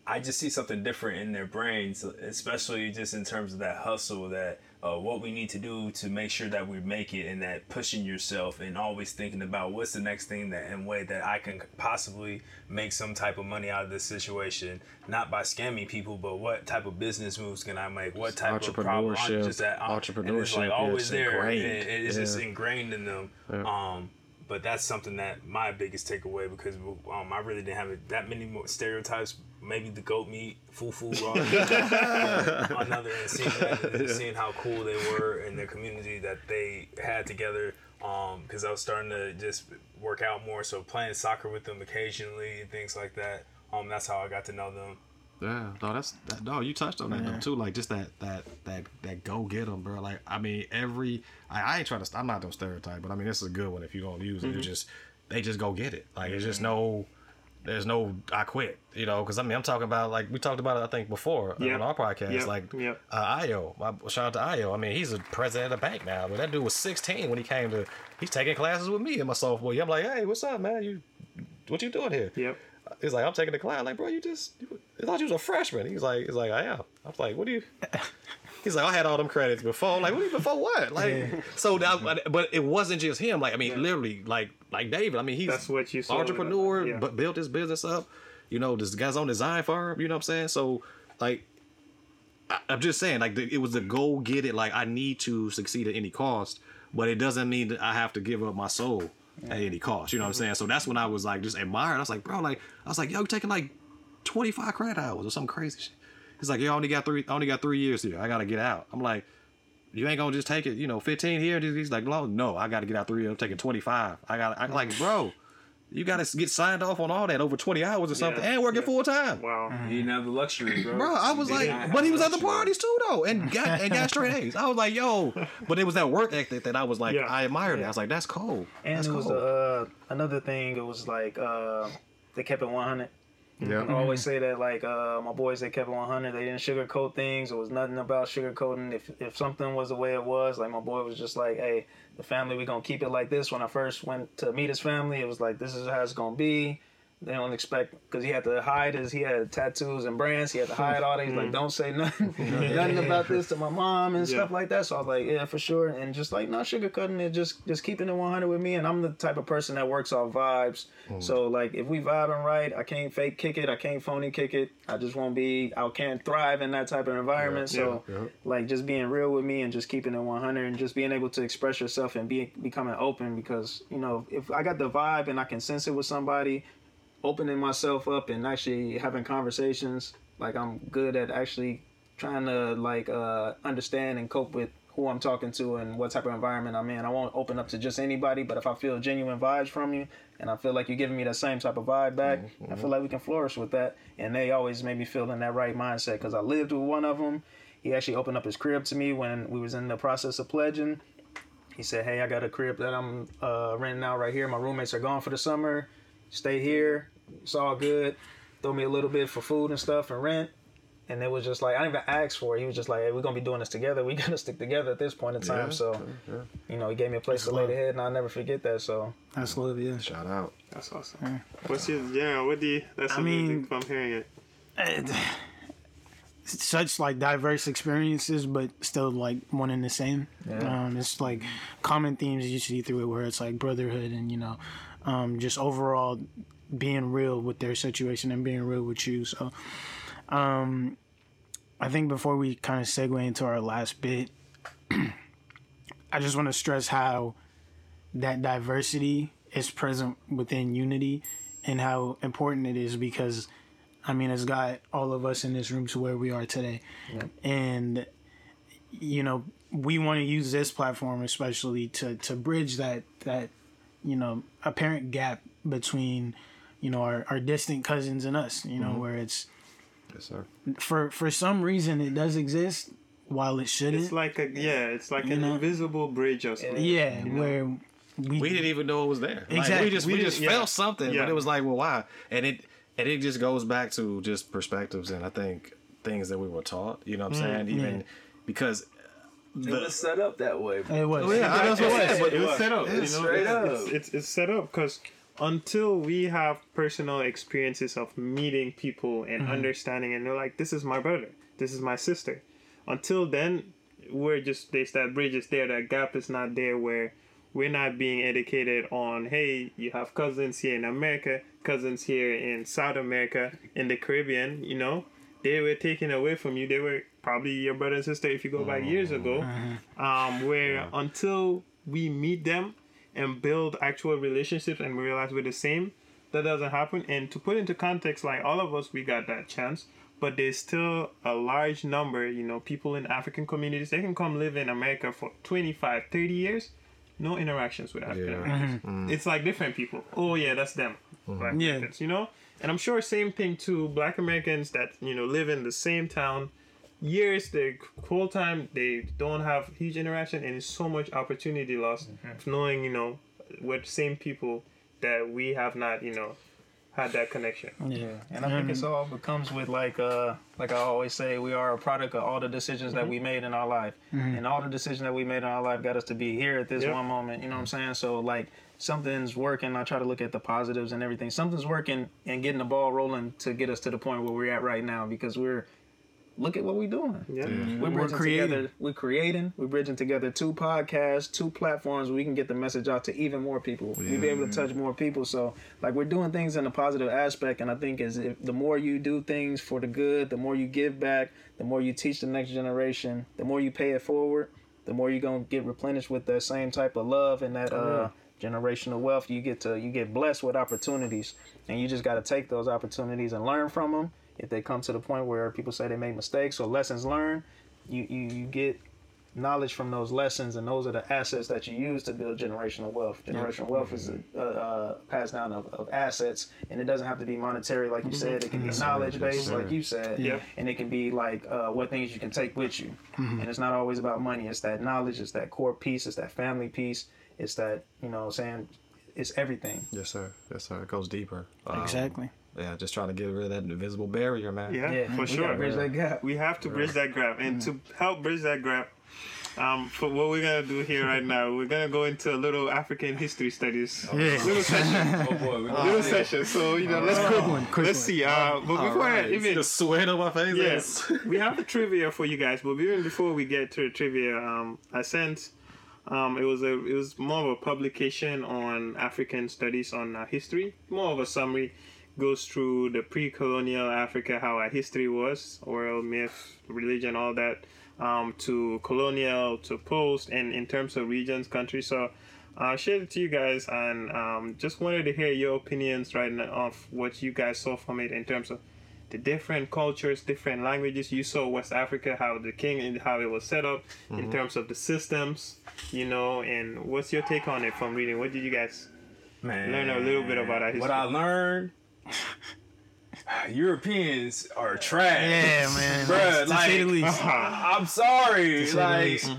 I just see something different in their brains, especially just in terms of that hustle, that uh, what we need to do to make sure that we make it, and that pushing yourself and always thinking about what's the next thing that and way that I can possibly make some type of money out of this situation, not by scamming people, but what type of business moves can I make? What type of problem? Entrepreneurship, Just that, and it's entrepreneurship, like yeah, always it's there. ingrained. It- it's just ingrained in them. Um, but that's something that my biggest takeaway because um, I really didn't have it, that many more stereotypes. Maybe the goat meat, fufu, (laughs) on on another end, seeing, that, (laughs) and just seeing how cool they were in their community that they had together. Because I was starting to just work out more, so playing soccer with them occasionally and things like that. Um, that's how I got to know them. Yeah, no, that's that, no. You touched on that though too. Like just that that that that go get them, bro. Like I mean, every I, I ain't trying to. I'm not no stereotype, but I mean this is a good one. If you gonna use it, just they just go get it. Like it's just no. There's no I quit, you know, because I mean I'm talking about like we talked about it I think before uh, Yep. on our podcast. Yep. Like Yep. uh, Io, my, shout out to Io. I mean he's a president of the bank now, but that dude was 16 when he came to. He's taking classes with me in my sophomore year. I'm like, hey, what's up, man? You, what you doing here? Yep. He's like, I'm taking the class. I'm like, bro, you just, you, I thought you was a freshman. He's like, he's like, I am. I was like, what do you? (laughs) He's like, I had all them credits before. Like, what before what? Like, so that, mm-hmm. but- but it wasn't just him. Like, I mean, literally, like, like David. I mean, he's That's what you saw. entrepreneur, Yeah. but built his business up. You know, this guy's own design firm. You know what I'm saying? So, like, I, I'm just saying, like, the, it was the go get it. Like, I need to succeed at any cost, but it doesn't mean that I have to give up my soul at any cost. You know what I'm mm-hmm. saying? So that's when I was like, just admired. I was like, bro, like, I was like, yo, you taking like 25 credit hours or some crazy shit. He's like, yo, I only got three, I only got three years here. I gotta get out. I'm like, you ain't gonna just take it, you know, 15 here. He's like, no, no, I gotta get out three. I'm taking 25. I got, I'm like, bro, you gotta get signed off on all that over 20 hours or something, Yeah, and working yeah. full time. Wow. He didn't have the luxury, bro. Bro, I was He like, but he was at the parties too, though, and (laughs) got and got straight A's. I was like, yo, but it was that work ethic that I was like, Yeah. I admired it. I was like, that's cool. And that's it was cool. uh, another thing. It was like uh, they kept it 100. I always say that like uh, my boys they kept it 100. They didn't sugarcoat things. It was nothing about sugarcoating. If if something was the way it was, like my boy was just like, hey, the family we gonna keep it like this. When I first went to meet his family, it was like this is how it's gonna be. They don't expect because he had to hide his he had tattoos and brands. He had to hmm. hide all that. He's like, hmm. don't say nothing, (laughs) nothing about this to my mom and stuff like that. So I was like, yeah, for sure. And just like not sugarcoating it, just just keeping it 100 with me. And I'm the type of person that works off vibes. Hmm. So like if we vibing right, I can't fake kick it. I can't phony kick it. I just won't be. I can't thrive in that type of environment. so yeah, yeah. like just being real with me and just keeping it 100 and just being able to express yourself and be becoming open because you know if I got the vibe and I can sense it with somebody opening myself up and actually having conversations. Like i'm good at actually trying to like uh understand and cope with who i'm talking to and what type of environment i'm in. I won't open up to just anybody but if i feel genuine vibes from you and i feel like you're giving me that same type of vibe back i feel like we can flourish with that. And they always made me feel in that right mindset because i lived with one of them he actually opened up his crib to me when we was in the process of pledging. He said, "Hey, I got a crib that I'm uh, renting out right here. My roommates are gone for the summer. Stay here. It's all good. Throw me a little bit for food and stuff and rent." And it was just like I didn't even ask for it. He was just like, "Hey, we're gonna be doing this together. We (laughs) gotta stick together at this point in time." Yeah, so, yeah. you know, he gave me a place to lay the head, and I'll never forget that. So, That's love, yeah. Shout out. That's awesome. What's your yeah? What do you? That's I amazing mean- from hearing it. (sighs) And such like diverse experiences, but still like one and the same. Um, it's like common themes you see through it, where it's like brotherhood and you know, um, just overall being real with their situation and being real with you. So, um, I think before we kind of segue into our last bit, (clears throat) I just want to stress how that diversity is present within unity and how important it is because I mean it's got all of us in this room to where we are today. And you know, we want to use this platform especially to to bridge that that you know, apparent gap between you know our, our distant cousins and us, you know, mm-hmm. where it's Yes, sir. for for some reason it does exist while it shouldn't. It's like a yeah. It's like an know? invisible bridge or something. yeah, where we, We didn't even know it was there. Like, Exactly. we just we, We just didn't- yeah. felt something, Yeah. but it was like, well, why? And it and it just goes back to just perspectives and I think things that we were taught. You know what I'm mm, saying? Even because It was set up that way. Bro. it was Oh, yeah, that's what I said. But It was set up. You know, straight it's, up. It's, it's, it's set up because until we have personal experiences of meeting people and Mm-hmm. understanding, and they're like, "This is my brother. This is my sister." Until then, we're just there's that bridge is there. That gap is not there where we're not being educated on. Hey, you have cousins here in America, cousins here in South America, in the Caribbean. You know, they were taken away from you. They were probably your brother and sister if you go back years ago. (laughs) Um, where until we meet them and build actual relationships and we realize we're the same, that doesn't happen. And to put into context, like all of us, we got that chance. But there's still a large number, you know, people in African communities, they can come live in America for 25, 30 years, no interactions with African Americans. It's like different people. Oh, yeah, that's them. Black Yeah. Americans, you know? And I'm sure same thing to black Americans that, you know, live in the same town, years the whole time they don't have huge interaction and it's so much opportunity lost of knowing you know we're the same people that we have not you know had that connection. Yeah, and I think mm-hmm. it's all becomes with like uh like I always say, we are a product of all the decisions that mm-hmm. we made in our life, and all the decisions that we made in our life got us to be here at this Yep. one moment. You know what I'm saying? So like something's working. I try to look at the positives and everything. Something's working and getting the ball rolling to get us to the point where we're at right now because we're look at what we're doing. Yeah. We're bridging creating. together. We're creating. We're bridging together two podcasts, two platforms. We can get the message out to even more people. We'll be able to touch more people. So like we're doing things in a positive aspect, and I think is if the more you do things for the good, the more you give back, the more you teach the next generation, the more you pay it forward, the more you're gonna get replenished with that same type of love and that uh generational wealth. You get to you get blessed with opportunities, and you just got to take those opportunities and learn from them. If they come to the point where people say they made mistakes or lessons learned, you you, you get knowledge from those lessons, and those are the assets that you use to build generational wealth. Generational wealth is a, a, a pass down of, of assets, and it doesn't have to be monetary, like you said. It can be knowledge based, like you said, Yeah. and it can be like uh, what things you can take with you. And it's not always about money. It's that knowledge. It's that core piece. It's that family piece. It's that you know, what I'm saying it's everything. Yes, sir. Yes, sir. It goes deeper. Um, Exactly. Yeah, just trying to get rid of that invisible barrier, man. Yeah, Yeah, for we sure. gotta bridge that gap. We have to bridge that gap, and to help bridge that gap, um, for what we're gonna do here right now, we're gonna go into a little African history studies, Yeah. little session, (laughs) Oh boy, we little session. So you know, let's Quick go. one, quick Let's one. see. Uh, but before I even the sweat on my face. Yes, we have the trivia for you guys, but even before we get to the trivia, um, I sent. Um, it was a it was more of a publication on African studies on uh, history, more of a summary. Goes through the pre-colonial Africa, how our history was, oral myth, religion, all that, um, to colonial, to post, and in terms of regions, countries. So I shared it to you guys, and um, just wanted to hear your opinions right now of what you guys saw from it in terms of the different cultures, different languages. You saw West Africa, how the king and how it was set up in mm-hmm. terms of the systems, you know. And what's your take on it from reading? What did you guys? Man, Learn a little bit about our What I history. learned, (sighs) Europeans are trash. Yeah, man. Bruh, (laughs) to say the like- least. I'm sorry. say the Like, least.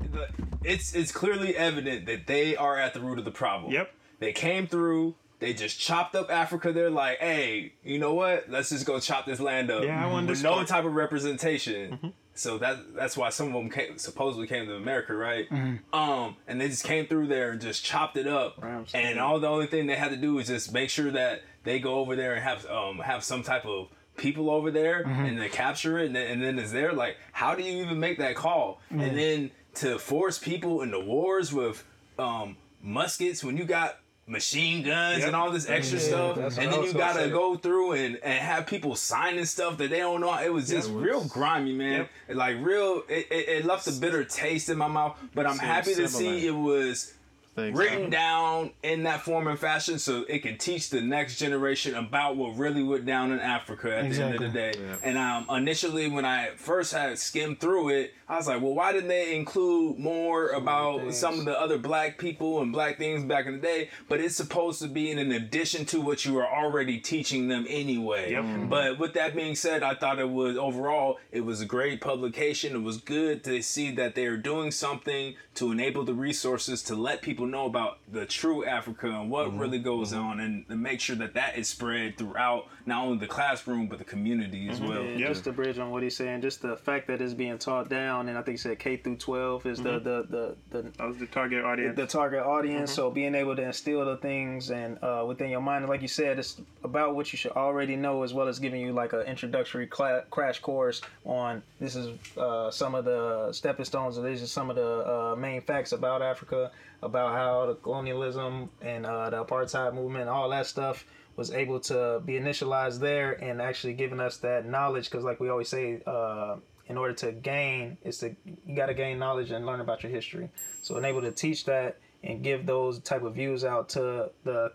the- it's it's clearly evident that they are at the root of the problem. Yep. They came through. They just chopped up Africa. They're like, hey, you know what? Let's just go chop this land up. Yeah, I want with no type of representation. So that that's why some of them came, supposedly came to America, right? Um, and they just came through there and just chopped it up. And all the only thing they had to do is just make sure that they go over there and have um have some type of people over there and they capture it and then, and then it's there. Like, how do you even make that call? And then to force people into wars with um muskets when you got machine guns Yep. and all this extra Yeah, stuff, and then you gotta say. go through and, and have people signing stuff that they don't know. It was just real grimy, man. Like real, it, it, it left a bitter taste in my mouth. But I'm Seems happy to similar. see it was Thanks. written down in that form and fashion so it can teach the next generation about what really went down in Africa at the end of the day. And um, initially, when I first had skimmed through it, I was like, well, why didn't they include more about some of the other black people and black things back in the day? But it's supposed to be in addition to what you are already teaching them anyway. But with that being said, I thought it was overall, it was a great publication. It was good to see that they're doing something to enable the resources to let people know about the true Africa and what mm-hmm. really goes mm-hmm. on and to make sure that that is spread throughout not only the classroom but the community as well. And Yep. just to bridge on what he's saying, just the fact that it's being taught down, and I think he said K through twelve is the, the the the That was the target audience. the target audience. So being able to instill the things and uh, within your mind, like you said, it's about what you should already know, as well as giving you like an introductory cla- crash course on this is uh, some of the stepping stones, or these are some of the uh, main facts about Africa, about how the colonialism and uh, the apartheid movement, all that stuff was able to be initialized there and actually giving us that knowledge because like we always say uh, in order to gain is to you got to gain knowledge and learn about your history. So and able to teach that and give those type of views out to the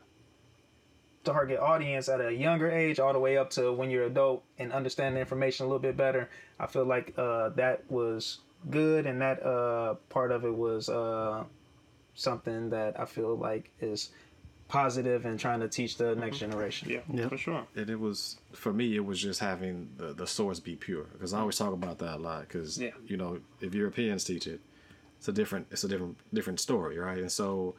target audience at a younger age all the way up to when you're adult and understand the information a little bit better i feel like uh, that was good and that uh, part of it was uh, something that i feel like is positive and trying to teach the next generation yeah, Yep. for sure. and it was for me it was just having the, the source be pure because i always talk about that a lot because Yeah. you know if europeans teach it it's a different it's a different different story right and so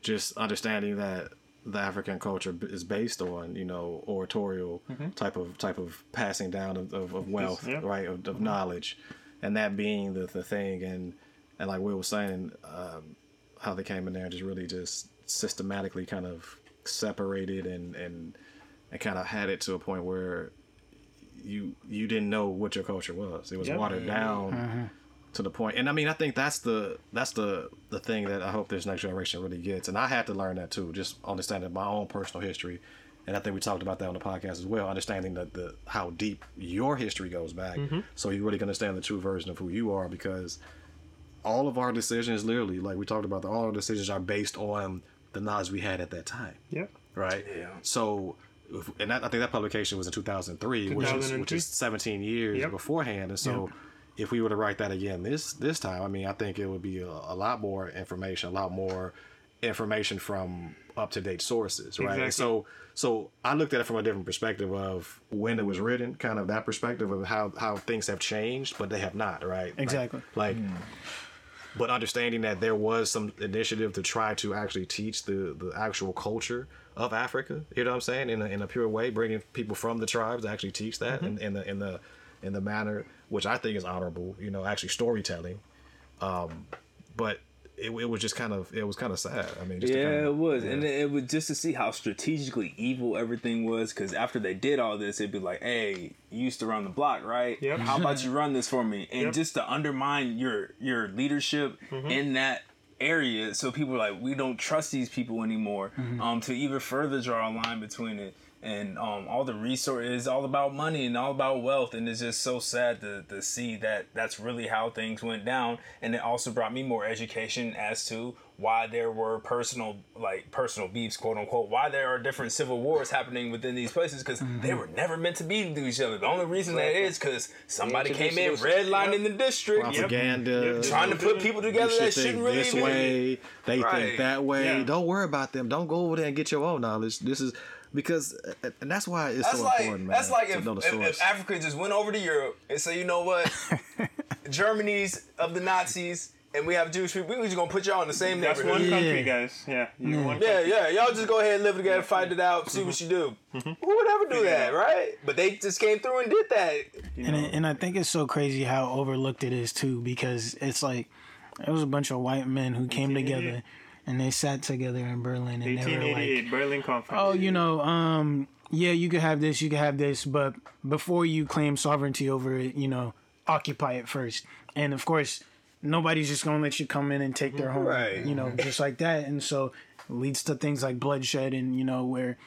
just understanding that the african culture is based on you know oratorial type of type of passing down of, of, of wealth yeah. right of, of knowledge and that being the, the thing and and like we were saying um, how they came in there and just really just systematically kind of separated and and and kind of had it to a point where you you didn't know what your culture was. It was Yep. watered down mm-hmm. to the point. And I mean, I think that's the that's the the thing that I hope this next generation really gets. And I had to learn that too, just understanding my own personal history. And I think we talked about that on the podcast as well, understanding that the how deep your history goes back, mm-hmm. so you really can understand the true version of who you are. Because all of our decisions, literally, like we talked about, all our decisions are based on the knowledge we had at that time Yep. right? Yeah. So, if, and that, I think that publication was in 2003, which is which is 17 years Yep. beforehand. And so, if we were to write that again this this time, I mean, I think it would be a, a lot more information, a lot more information from up to date sources, right? And Exactly. so, so I looked at it from a different perspective of when it was written, kind of that perspective of how how things have changed, but they have not, right? Like- Exactly. like mm. But understanding that there was some initiative to try to actually teach the the actual culture of Africa, you know what I'm saying, in a, in a pure way, bringing people from the tribes to actually teach that in, in the in the in the manner which I think is honorable, you know, actually storytelling. Um, but it, it was just kind of it was kind of sad. I mean, just Yeah, kind it of, was, and it it was just to see how strategically evil everything was. Because after they did all this, it'd be like, "Hey, you used to run the block, right? Yep. How about you run this for me?" And Yep. just to undermine your your leadership in that area, so people are like, "We don't trust these people anymore." Um, to even further draw a line between it. And um, all the resources, all about money and all about wealth, and it's just so sad to, to see that that's really how things went down. And it also brought me more education as to why there were personal like personal beefs quote unquote why there are different civil wars happening within these places because they were never meant to be to each other the only reason that is because somebody came in introduced- redlining the district propaganda. Yep. trying to put people together should that shouldn't really this be way. They Right. think that way. Yeah. Don't worry about them. Don't go over there and get your own knowledge. This is because, uh, uh, and that's why it's that's so like important, man. that's like to if, know the if, source. if Africa just went over to Europe and said, you know what, (laughs) Germany's of the Nazis and we have Jewish people, we just gonna put y'all in the same That's neighborhood. one country, Yeah. guys. Yeah. You're one Yeah, country. yeah, y'all just go ahead and live together, fight it out, see what you do. Mm-hmm. Who would ever do that, right? But they just came through and did that. and I- and I think it's so crazy how overlooked it is too because it's like it was a bunch of white men who came 1888. together and they sat together in Berlin and they were like Berlin Conference. oh, you know, um, yeah, you could have this, you could have this, but before you claim sovereignty over it, you know, occupy it first. And of course, nobody's just gonna let you come in and take their home, Right. you know, just like that. And so it leads to things like bloodshed and you know where.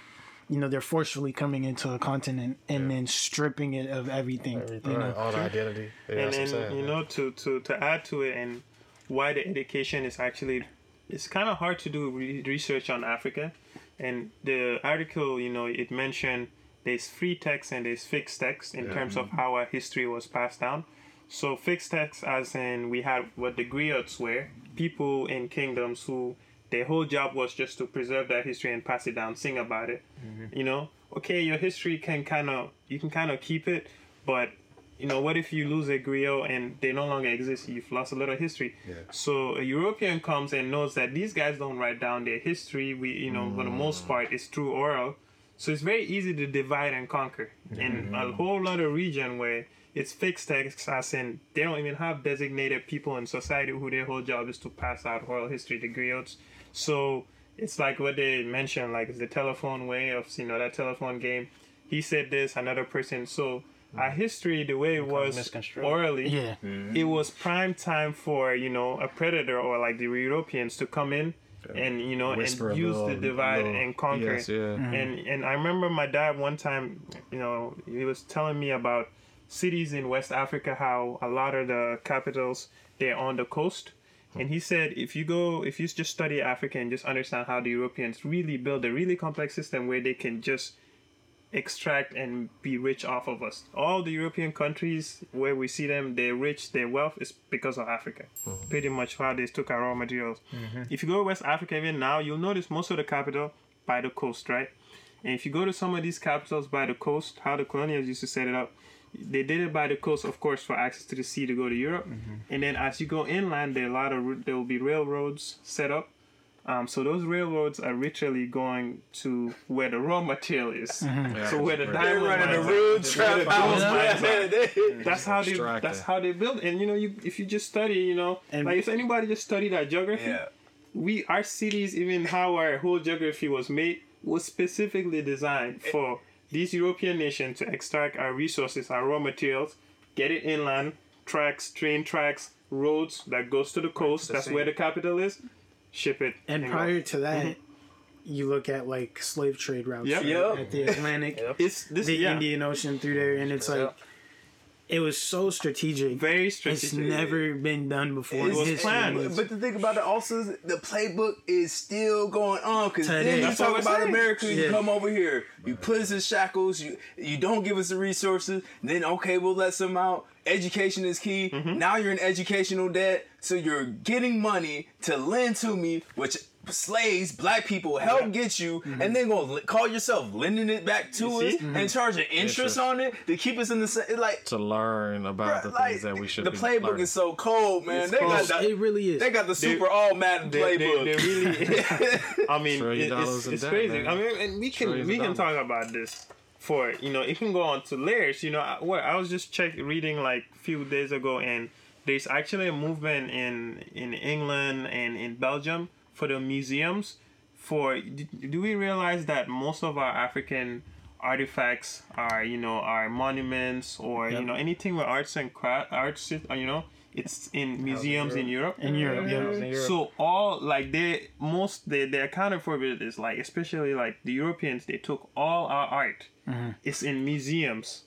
You know they're forcefully coming into a continent and then stripping it of everything. You know, all the identity. Yeah, and that's and saying, you man. know to to to add to it and why the education is actually it's kind of hard to do re- research on Africa. And the article you know it mentioned there's free text and there's fixed text in terms of mm-hmm. how our history was passed down. So fixed text as in we had what the griots were people in kingdoms who their whole job was just to preserve that history and pass it down sing about it. Mm-hmm. You know okay your history can kind of you can kind of keep it but you know, what if you lose a griot and they no longer exist? You've lost a lot of history. So a European comes and knows that these guys don't write down their history. We, you know, for the most mm. part, it's through oral. So it's very easy to divide and conquer. In a whole other region where it's fixed text, as in they don't even have designated people in society who their whole job is to pass out oral history, to griots. So it's like what they mentioned, like it's the telephone way of you know that telephone game. He said this, another person. So our history, the way it was misconstrued. orally, yeah, it mm-hmm. was prime time for you know a predator or like the Europeans to come in and you know Whisper and use little- the divide little and conquer. BS, yeah. Mm-hmm. And and I remember my dad one time, you know, he was telling me about cities in West Africa, how a lot of the capitals they're on the coast. And he said, if you go, if you just study Africa and just understand how the Europeans really build a really complex system where they can just extract and be rich off of us. All the European countries where we see them, they're rich, their wealth is because of Africa. Mm-hmm. Pretty much how they took our raw materials. Mm-hmm. If you go to West Africa even now, you'll notice most of the capital by the coast, right? And if you go to some of these capitals by the coast, how the colonials used to set it up, they did it by the coast, of course, for access to the sea to go to Europe. Mm-hmm. And then as you go inland, there are a lot of there will be railroads set up. Um, so those railroads are literally going to where the raw material is. (laughs) So where the They're diamond running the mines are. rude trap the house. gold mines are. That's how they. That's how they build. And you know, you if you just study, you know, And- like if anybody just studied our geography, Yeah. we our cities, even how our whole geography was made, was specifically designed for these European nations to extract our resources, our raw materials, get it inland, tracks, train tracks, roads that goes to the coast. That's where the capital is. Ship it. And go. prior to that, you look at like slave trade routes Yep. Yep. at the Atlantic, it's this the yeah, Indian Ocean through there, and it's like it was so strategic. very strategic. It's never been done before. It was planned. It's- But the thing about it also is the playbook is still going on because Today. then you That's talk about saying. America, you Yeah. come over here, you put us in shackles, you you don't give us the resources, then okay, we'll let some out. Education is key. Mm-hmm. Now you're in educational debt, so you're getting money to lend to me, which slaves, black people help get you, mm-hmm. and then gonna li- call yourself lending it back to You us see? Mm-hmm. and charging interest Interest. on it to keep us in the same. Like, to learn about the bruh, like, things that we should. the be playbook learning. is so cold, man. It's they cold. got the, it really is. they got the super all Madden they, playbook. they, they really (laughs) I mean it- it's, it's debt, crazy man. I mean and we can Trillions we can talk about this for you know it can go on to layers you know I, what I was just check reading like a few days ago and there's actually a movement in in England and in Belgium for the museums for do, do we realize that most of our African artifacts are you know are monuments or you know anything with arts and craft arts uh, you know it's in museums in Europe in Europe, yeah. so all like they most they they accounted for it is like especially like the Europeans they took all our art. It's in museums.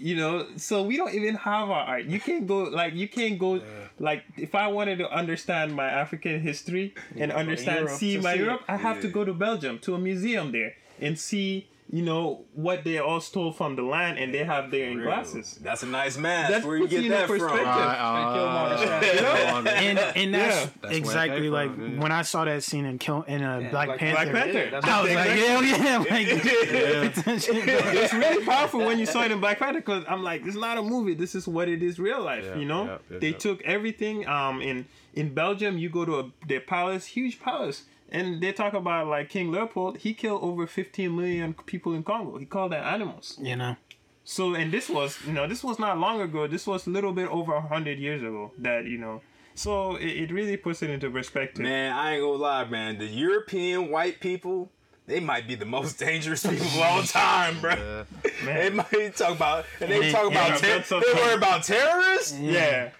You know, so we don't even have our art. You can't go like you can't go like if I wanted to understand my African history and understand Europe see my see it. Europe, I have to go to Belgium to a museum there and see you know what they all stole from the land and they have there in glasses. That's a nice mask. That's Where you get you in that from? perspective. Uh, (laughs) and and that's, That's exactly came like from, yeah. when I saw that scene in Kill in uh, Black, Black Panther. Black Panther. that's I was like, hell yeah! Like, (laughs) (laughs) it's really powerful when you saw it in Black Panther because I'm like, this is not a movie. This is what it is, real life. Yeah, you know, yeah, yeah, they yeah. took everything. Um, in in Belgium, you go to a, their palace, huge palace, and they talk about like King Leopold. He killed over 15 million people in Congo. He called them animals. you know, So, and this was, you know, this was not long ago. This was a little bit over hundred years ago. That you know. So it, it really puts it into perspective. Man, I ain't gonna lie, man. The European white people, they might be the most (laughs) dangerous people of all time, bro. They might talk about and they talk about ter- they worry about terrorists. Yeah.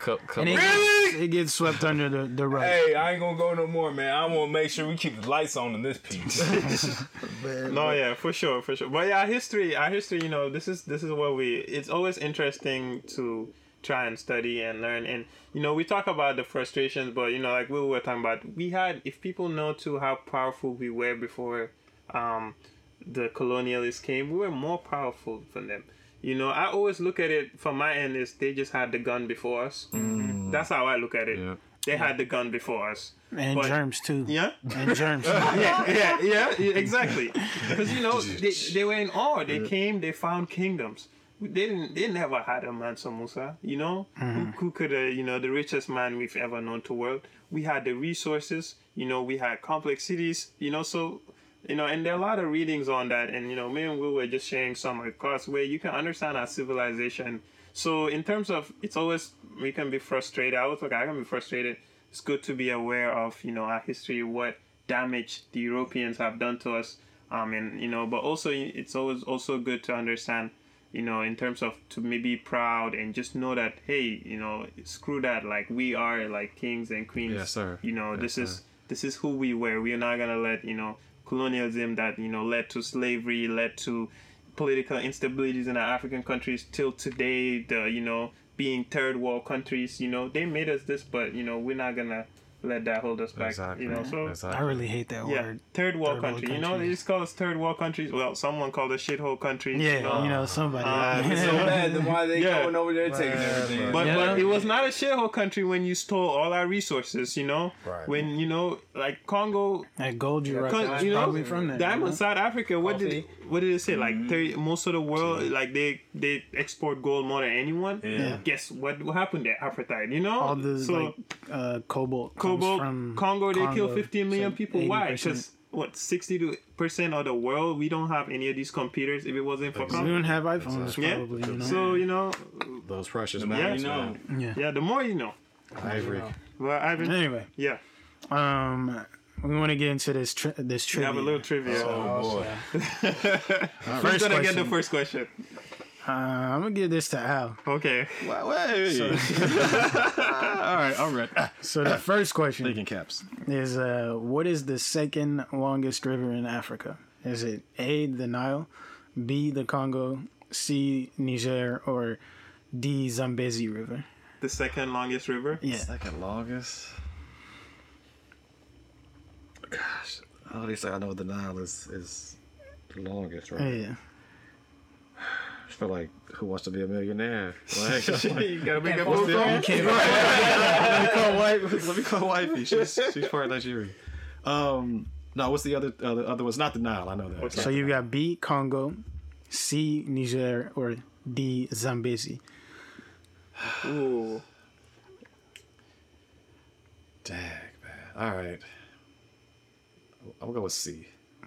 Co- co- and it, Really? gets, it gets swept under the the rug. Hey, I ain't gonna go no more, man. I want to make sure we keep the lights on in this piece. (laughs) No, yeah, for sure, for sure. But yeah, our history, our history, you know, this is this is what we. It's always interesting to try and study and learn. And you know, we talk about the frustrations, but you know, like we were talking about, we had if people know too how powerful we were before, um, the colonialists came, we were more powerful than them. You know, I always look at it from my end is they just had the gun before us. That's how I look at it. Yeah. They had the gun before us. and But- germs too. Yeah and germs. yeah, (laughs) yeah, yeah, yeah, exactly. Because you know they, they were in awe. They came, they found kingdoms. They didn't. They never had a Mansa Musa. You know, who, who could, uh, you know, the richest man we've ever known to world. We had the resources. You know, we had complex cities. You know, so you know, and there are a lot of readings on that. And you know, me and Will were just sharing some across where you can understand our civilization. So in terms of, it's always we can be frustrated. I was like, I can be frustrated. It's good to be aware of, you know, our history, what damage the Europeans have done to us. Um, and you know, but also it's always also good to understand, you know, in terms of to maybe proud and just know that hey, you know, screw that. Like we are like kings and queens. Yes, sir. You know, Yes, this is this is who we were. We are not gonna let you know colonialism that you know led to slavery, led to political instabilities in our African countries till today. The you know being third world countries, you know they made us this, but you know we're not gonna let that hold us back. Exactly. You know, so I really hate that yeah, word. third world Third world country. You know, they countries. just call us third world countries. Well, someone called us shithole countries. Yeah, you know? you know somebody. Uh, It's (laughs) so bad. (laughs) Then why they (laughs) Yeah. going over there taking everything? But, Yeah. but it was not a shithole country when you stole all our resources, you know? Right. When, you know, like Congo, that gold you right Con- you know, probably from that. Diamond, you know? South Africa, what did Coffee. what did it say? Like 30, most of the world, like they they export gold more than anyone. Yeah. Guess what what happened there? Apartheid, you know? All the so like uh, cobalt. Comes Cobalt, from Congo, they kill 15 million So people. Why? Because what 60 percent of the world, we don't have any of these computers. If it wasn't for We Congo, don't have iPhones, yeah. probably. You know? So you know, Those precious Yeah, you know. yeah. yeah, the more you know. Ivory. Well, Ivan, Anyway, yeah, um, we want to get into this tri- this We have a little trivia. Oh boy. (laughs) Who's First gonna get the first question? Uh, I'm gonna give this to Al. Okay. Wait, wait. (laughs) all right, all right. So the first question Thinking caps. is, uh, what is the second longest river in Africa? Is it A, the Nile, B, the Congo, C, Niger, or D, Zambezi River? The second longest river. Yeah. Second longest. Gosh, I already say I know the Nile is is the longest, right? Yeah. I feel like Who Wants to Be a Millionaire? Like, (laughs) (laughs) you gotta make a What's move. the- (laughs) bro. let me call wife. Let me call wifey. She's she's part of Nigeria. Um, no, what's the other other other one's not the Nile. I know that. So you got B, Congo, C, Niger, or D, Zambezi. Ooh. Dang man. All right. I'm gonna go with C.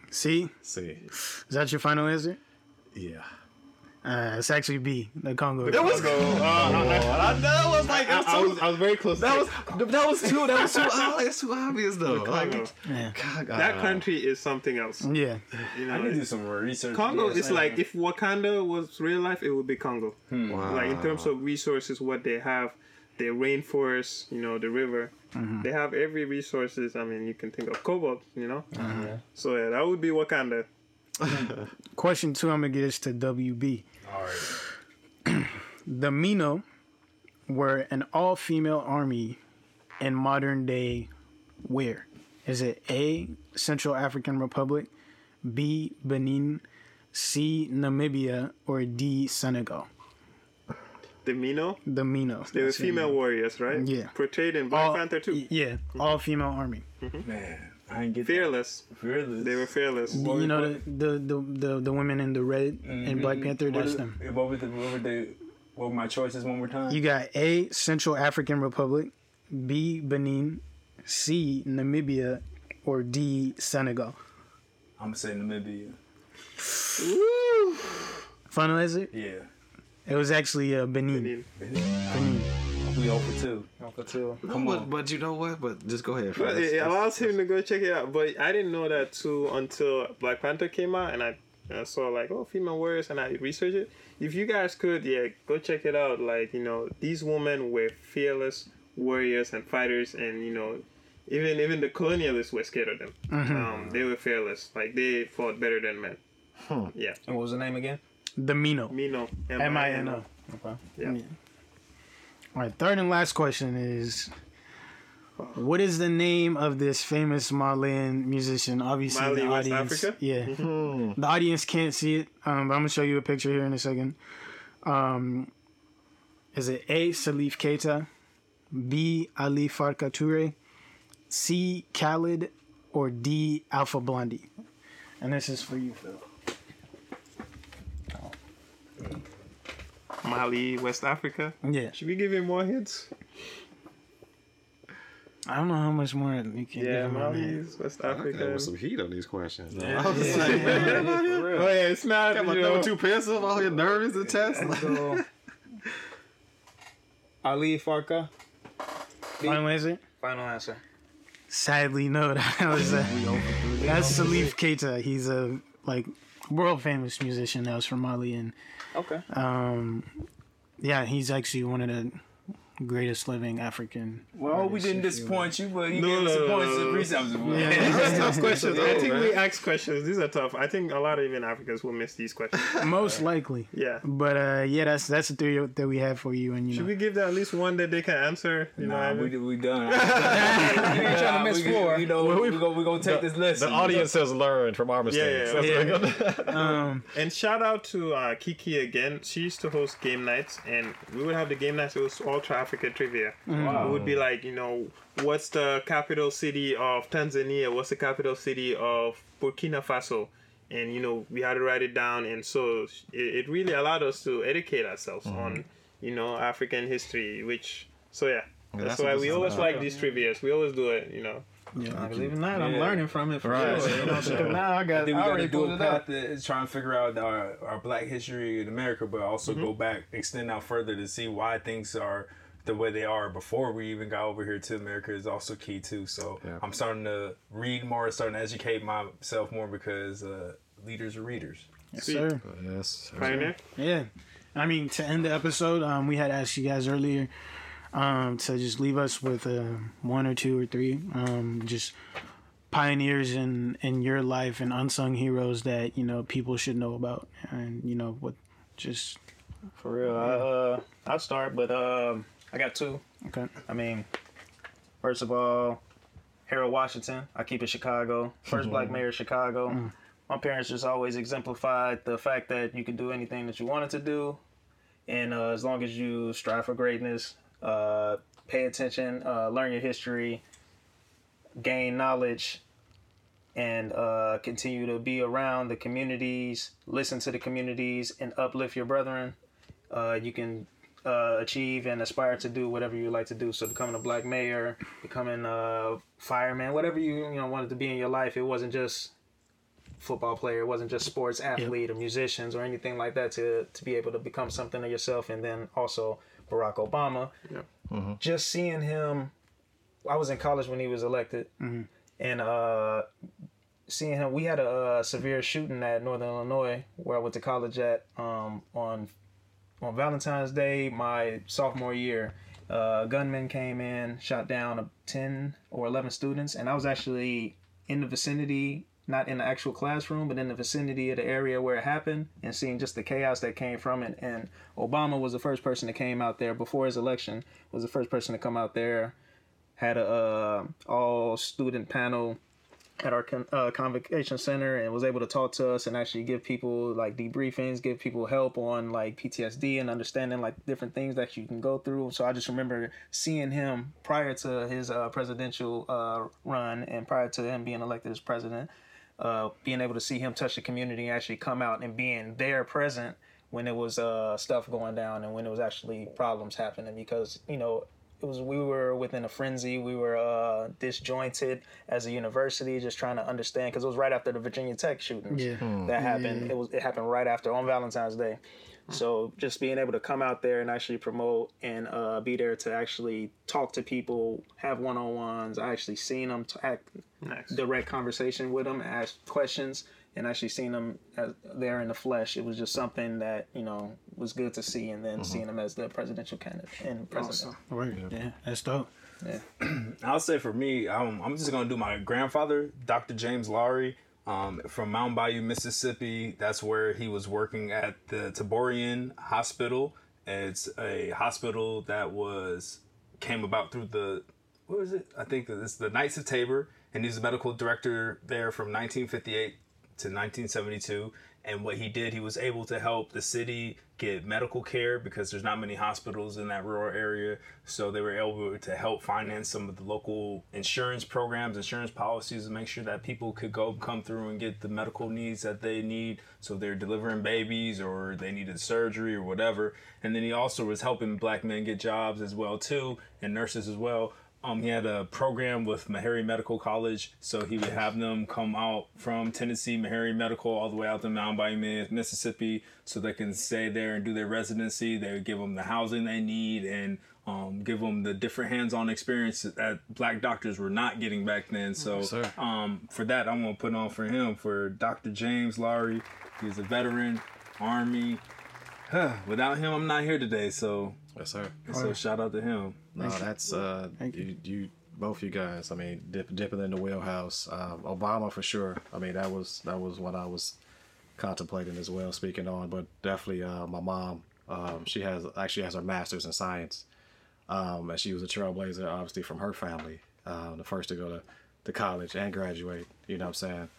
C, C. is that your final answer? Yeah. Uh, it's actually B, the Congo. That was. (laughs) Oh, I know. Oh, it was like it was I so- was, I was very close. that to was that was too that was too oh, it's too obvious though. Like, Congo. yeah. God, That country is something else. Yeah. You I need to do some more research. Congo Yes, is like if Wakanda was real life, it would be Congo. Wow. Like in terms of resources, what they have, the rainforest, you know, the river. Mm-hmm. They have every resources. I mean, you can think of cobalt, you know. Uh-huh. So yeah, that would be Wakanda. (laughs) Question two, I'm gonna get this to WB. All right. (clears throat) The Mino were an all-female army in modern day where? Is it A, Central African Republic, B, Benin, C, Namibia, or D, Senegal? The Mino, The Mino. they were female warriors, right? Yeah. Portrayed in Black All- Panther too. Yeah, all-female army. Mm-hmm. Man, I ain't get Fearless. that. Fearless. They were fearless. What- you know the, the the the the women in the red and Black Panther. What, That's is, them. what were the what were the what were my choices one more time? You got A, Central African Republic, B, Benin, C, Namibia, or D, Senegal. I'm gonna say Namibia. Final answer? Yeah. It was actually uh, Benin. Benin. Benin. We over two. Alpha two. Come on. But you know what? But just go ahead. But Fred. it allows him to go check it out. But I didn't know that too until Black Panther came out, and I, I saw like oh female warriors, and I researched it. If you guys could, yeah, go check it out. Like you know, these women were fearless warriors and fighters, and you know, even even the colonialists were scared of them. Um, they were fearless. Like they fought better than men. Yeah, And what was the name again? The Mino. Mino. M I N O. Okay. Yeah. All right, third and last question is what is the name of this famous Malian musician? Obviously, Mali, the West audience. Africa? Yeah, the audience can't see it, um, but I'm gonna show you a picture here in a second. Um, is it A. Salif Keita, B. Ali Farka Toure, C. Khalid, or D. Alpha Blondy? And this is for you, Phil. Mali, West Africa. Yeah, Should we give him more hints? I don't know how much more you can Yeah, give him on Mali, West I came Africa. with some heat on these questions. Yeah. (laughs) I was like, man, (laughs) Oh yeah, it's not. got my you know, number two pencil. All your nervous and test. So, (laughs) Ali Farka. Final answer? Final answer. Sadly, no. That was uh, that's Salif Keita. He's a like world famous musician that was from Mali, and Okay. um, yeah, he's actually one of the greatest living African. Well, we didn't disappoint you, but you No, gave us no, a no, point no, to no. research. Yeah. (laughs) These are tough questions. I think we ask questions. These are tough. I think a lot of even Africans will miss these questions. will. (laughs) Most likely, Yeah. but uh, yeah, that's that's the theory that we have for you, and you Should know, we give them at least one that they can answer? You know, what Nah, I mean? we, we done. (laughs) ain't trying to miss we, four. You know, we, we gonna we gonna take this lesson. The audience has learned from our mistakes. yeah, That's what I got. um, And shout out to uh, Kiki again. She used to host game nights, and we would have the game nights. It was all Africa trivia. Mm-hmm. It would be like, you know, what's the capital city of Tanzania? What's the capital city of Burkina Faso? And you know, we had to write it down, and so it, it really allowed us to educate ourselves mm-hmm. on, you know, African history. Which, so yeah, that's, that's why we always like these trivia's. We always do it, you know. I believe in that. I'm Yeah. learning from it for Right. sure. You know, so (laughs) now I I got. think I we already gotta do a it path up. that is trying to figure out our, our black history in America, but also mm-hmm. go back, extend out further to see why things are the way they are before we even got over here to America is also key too. So Yeah. I'm starting to read more, starting to educate myself more because uh, leaders are readers. Yes, sir. Yes. Pioneer. Yeah. I mean, to end the episode, um, we had asked you guys earlier um, to just leave us with uh, one or two or three um, just pioneers in, in your life and unsung heroes that, you know, people should know about. And, you know, what just, For real, I, uh, I'll start, but um, I got two. okay. I mean, first of all, Harold Washington. I keep it Chicago. First black mayor of Chicago. My parents just always exemplified the fact that you can do anything that you wanted to do, and uh, as long as you strive for greatness, uh, pay attention, uh, learn your history, gain knowledge, and uh, continue to be around the communities, listen to the communities, and uplift your brethren. Uh, you can uh, achieve and aspire to do whatever you like to do. So becoming a black mayor, becoming a fireman, whatever you you know wanted to be in your life, it wasn't just football player, it wasn't just sports athlete or musicians or anything like that. To to be able to become something of yourself, and then also Barack Obama. Just seeing him, I was in college when he was elected, and uh, seeing him, we had a, uh severe shooting at Northern Illinois where I went to college at um, on on Valentine's Day, my sophomore year, uh, gunmen came in, shot down uh, 10 or 11 students, and I was actually in the vicinity, not in the actual classroom, but in the vicinity of the area where it happened, and seeing just the chaos that came from it. And Obama was the first person that came out there before his election, was the first person to come out there, had a uh, all student panel at our con- uh, convocation center and was able to talk to us and actually give people like debriefings, give people help on like PTSD and understanding like different things that you can go through. So I just remember seeing him prior to his uh, presidential uh, run and prior to him being elected as president, uh, being able to see him touch the community and actually come out and being there present when it was uh, stuff going down and when it was actually problems happening because you know it was we were within a frenzy. We were uh, disjointed as a university just trying to understand because it was right after the virginia tech shootings Yeah. that happened. It was it happened right after on valentine's day. So just being able to come out there and actually promote and uh, be there to actually talk to people have one-on-ones. I actually seen them to act Nice. direct conversation with them, ask questions, and actually seeing them as, there in the flesh. It was just something that you know was good to see, and then seeing them as the presidential candidate and president. right? Yeah. That's dope. Yeah. (clears throat) I'll say for me, um, I'm just gonna do my grandfather, Dr. James Lowry, um, from Mound Bayou, Mississippi. That's where he was working at the Taborian Hospital. It's a hospital that was came about through the what was it? I think it's the Knights of Tabor, and he's the medical director there from 1958 to 1972. And what he did, he was able to help the city get medical care because there's not many hospitals in that rural area. So they were able to help finance some of the local insurance programs, insurance policies, and make sure that people could go come through and get the medical needs that they need. So they're delivering babies or they needed surgery or whatever. And then he also was helping black men get jobs as well too, and nurses as well. Um, he had a program with Meharry Medical College, so he would have them come out from Tennessee, Meharry Medical, all the way out to Mound Bayou, Mi- Mississippi, so they can stay there and do their residency. They would give them the housing they need and um, give them the different hands-on experience that black doctors were not getting back then. So sir. um, for that, I'm gonna put on for him for Dr. James Lowry. He's a veteran, Army. (sighs) Without him, I'm not here today. So, Yes, sir. so shout out to him. No, that's uh, Thank you, you, both you guys. I mean, dip, dipping in the wheelhouse. Um, Obama for sure. I mean, that was that was what I was contemplating as well. Speaking on, but definitely uh, my mom. Um, she has actually has her master's in science, um, and she was a trailblazer, obviously from her family, um, the first to go to, to college and graduate. You know what I'm saying?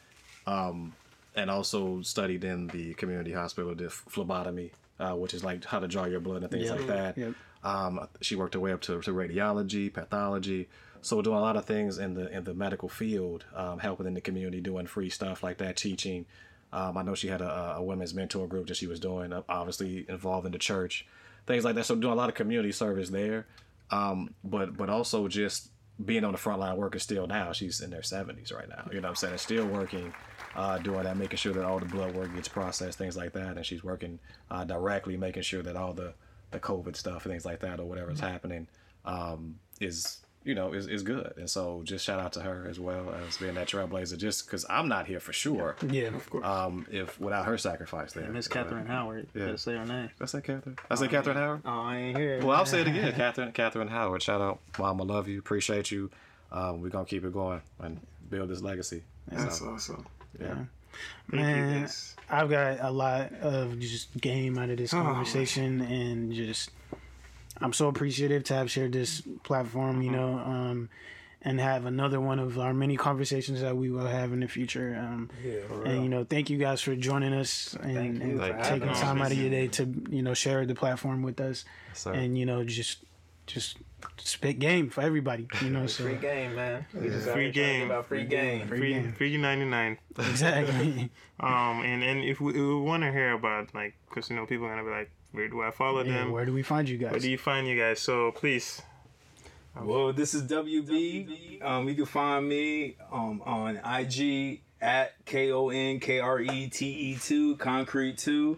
Um, and also studied in the community hospital, did phlebotomy, uh, which is like how to draw your blood and things Yep. like that. Yep. Um, she worked her way up to, to radiology, pathology, so doing a lot of things in the in the medical field, um, helping in the community, doing free stuff like that, teaching. Um, I know she had a, a women's mentor group that she was doing, uh, obviously involved in the church, things like that. So doing a lot of community service there, um, but but also just being on the front line working still now. She's in their seventies right now. You know what I'm saying? Still working, uh, doing that, making sure that all the blood work gets processed, things like that. And she's working uh, directly, making sure that all the the COVID stuff and things like that or whatever whatever's happening um, is you know is, is good. And so just shout out to her as well as being that trailblazer. Just because I'm not here for sure. Yeah, of course. Um, if without her sacrifice there. Miss Catherine Howard. Yeah. Say her name. I say Catherine. I say Catherine Howard. Oh, I ain't here. Well, I'll say it again, (laughs) Catherine. Catherine Howard. Shout out, Mom. I love you. Appreciate you. Um, we're gonna keep it going and build this legacy. That's So, awesome. Yeah. Thank Man. I've got a lot of just game out of this conversation and just I'm so appreciative to have shared this platform, you know, um, and have another one of our many conversations that we will have in the future. Um, and you know, thank you guys for joining us and, and for taking time out of your day to you know share the platform with us sir. and you know just just spit game for everybody. You (laughs) know, so Free game, man. We just Free here trying to game. give out free game. Free Free, game. free ninety nine. exactly. (laughs) Um, and and if we, we want to hear about like, cause you know people are gonna be like, where do I follow Yeah, them? where do we find you guys? Where do you find you guys? So please, Well, this is WB. Um, you can find me um, on IG at K O N K R E T E two Concrete two.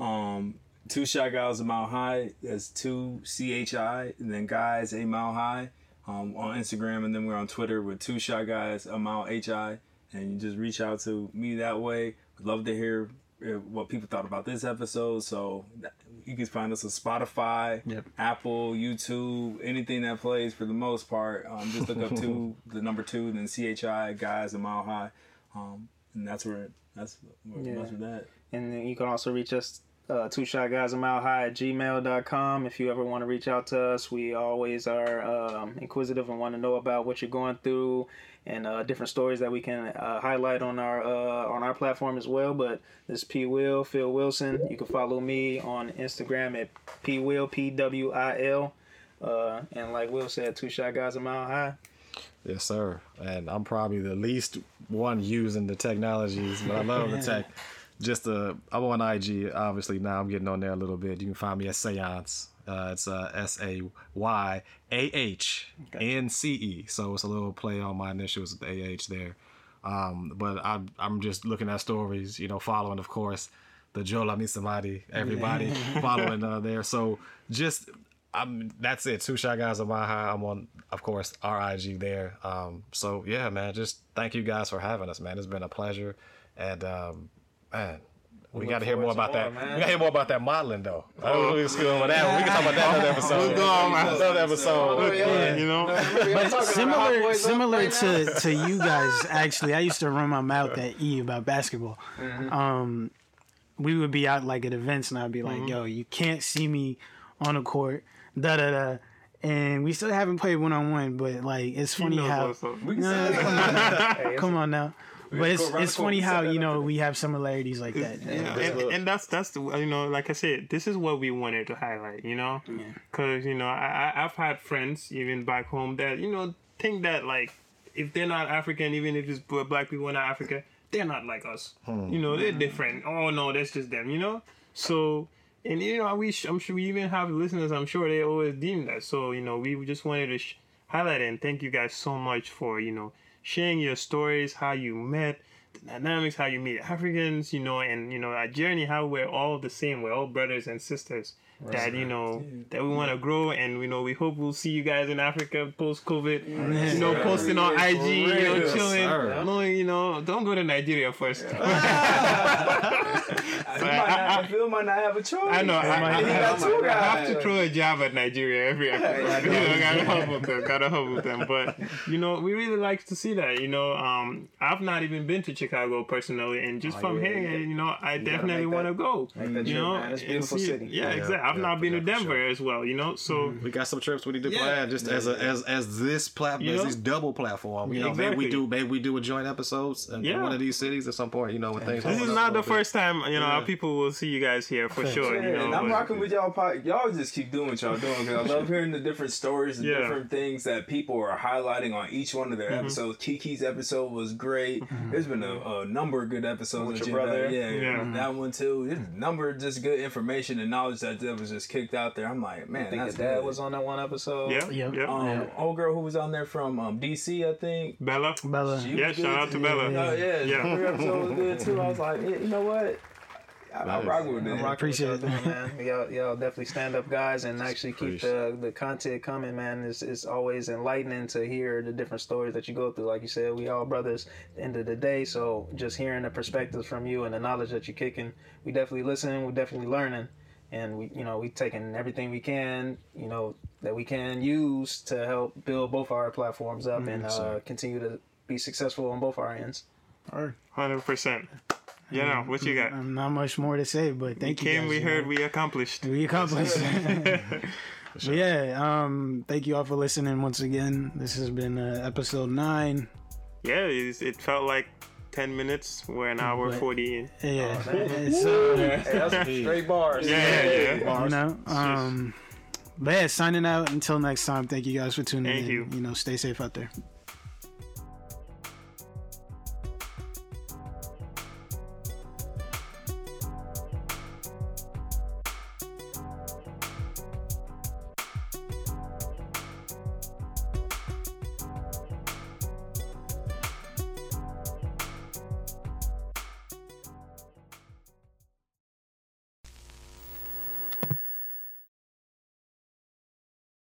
Um, two shot guys a mile high. That's two C H I, and then guys a mile high. Um, on Instagram, and then we're on Twitter with two shot guys a mile H I, and you just reach out to me that way. I'd love to hear uh, what people thought about this episode. So you can find us on Spotify, Yep. Apple, YouTube, anything that plays for the most part. Um, just look up two, (laughs) the number two, then CHI guys a mile high, um, and that's where that's where Yeah. much of that. And then you can also reach us, uh, two shot guys a mile high at gmail.com. If you ever want to reach out to us, we always are um, inquisitive and want to know about what you're going through and uh, different stories that we can uh, highlight on our uh, on our platform as well. But this is P Will, Phil Wilson. You can follow me on Instagram at P Will, P W I L. Uh, and like Will said, two shot guys a mile high. Yes, sir. And I'm probably the least one using the technologies, but I love the (laughs) tech. Just uh, I'm on IG. Obviously, now I'm getting on there a little bit. You can find me at Seance. Uh, it's uh, S A Y A H N C E. So it's a little play on my initials with A H there. Um, but I'm I'm just looking at stories, you know, following, of course, the Jola Misamadi, everybody (laughs) following uh, there. So just I'm that's it. Two shot guys on my high. I'm on, of course, RIG there. Um, so yeah, man, just thank you guys for having us, man. It's been a pleasure, and um, man. We, got to hear more about to that. man. We got to hear more about that modeling, though. I don't know if we can on that. one. We can talk about that another episode. We'll go on, man. Another episode. yeah, you know, But similar, similar to, to you guys, (laughs) actually, I used to run my mouth at E about basketball. Um, we would be out like at events, and I'd be like, "Yo, you can't see me on the court." Da da da. And we still haven't played one on one, but like it's funny knows how. We can No, say come that. on, come on now. But it's it's funny how you know we have similarities like that. Yeah, and, and that's that's the you know like I said this is what we wanted to highlight you know? Because you know I I- I've had friends even back home that you know think that like if they're not African even if it's black people in Africa they're not like us. Hmm. You know they're mm-hmm. different. Oh no that's just them you know? So and you know we sh- I'm sure we even have listeners I'm sure they always deem that. So you know we just wanted to sh- highlight it and thank you guys so much for you know sharing your stories how you met the dynamics, how you meet Africans, you know, and you know our journey, how we're all the same, we're all brothers and sisters. That you know that we want to grow, and we know we hope we'll see you guys in Africa post COVID. You know, posting on IG, you know, chilling. sir. No, you know, don't go to Nigeria first. Phil (laughs) (laughs) might not- Phil might not have a choice. I know. I, I, He got two I have to throw a jab at Nigeria every episode. (laughs) you know, gotta help with them. Gotta help with them. But you know, we really like to see that. You know, um, I've not even been to Chicago personally, and just from yeah, hearing yeah. you know, I definitely want to go. Make you know. It's beautiful city. Yeah, Yeah, exactly. I've yeah, not been yeah, to Denver sure. as well. You know, so We got some trips we need to Yeah. plan just as a as as this platform, You as know? this double platform. You Yeah, know, maybe we do maybe we do a joint episodes in Yeah. one of these cities at some point. You know, when things. this is not the little bit. first time you know our people will see you guys here for sure. Yeah, You know, and I'm but- rocking with y'all. Pod- y'all just keep doing what y'all doing because I love hearing the different stories, the Yeah. different things that people are highlighting on each one of their Mm-hmm. episodes. Kiki's episode was great. There's been a, a number of good episodes With that your brother. Yeah, Yeah. that one too. There's a number of just good information and knowledge that, that was just kicked out there. I'm like, man, I think that's your dad good. was on that one episode. yeah, Yep. yeah. Um, Yeah. old girl who was on there from um, DC, I think. Bella. Bella. She Yeah, shout out to too. Bella. Oh, yeah, Yeah. her episode was good too. I was like, (laughs) yeah, you know what? I rock with it. Rock Appreciate it. man. Y'all, y'all definitely stand up guys and actually keep the, the content coming, man. It's, it's always enlightening to hear the different stories that you go through. Like you said, we all brothers at the end of the day. So just hearing the perspectives from you and the knowledge that you're kicking, we definitely listening. We're definitely learning. And we, you know, we taking everything we can, you know, that we can use to help build both our platforms up and uh, continue to be successful on both our ends. Hundred percent. You know what you got? Um, not much more to say, but thank you. Came, guys, we heard, know. we accomplished. we accomplished. (laughs) (laughs) but yeah, um, thank you all for listening once again. This has been uh, episode nine. Yeah, it's, it felt like ten minutes. We're an hour But- forty in. Yeah, it's, uh, Hey, that's straight bars. Yeah, yeah, yeah. you know. Um, but yeah, signing out. Until next time. Thank you guys for tuning Thank in. you. You know, stay safe out there.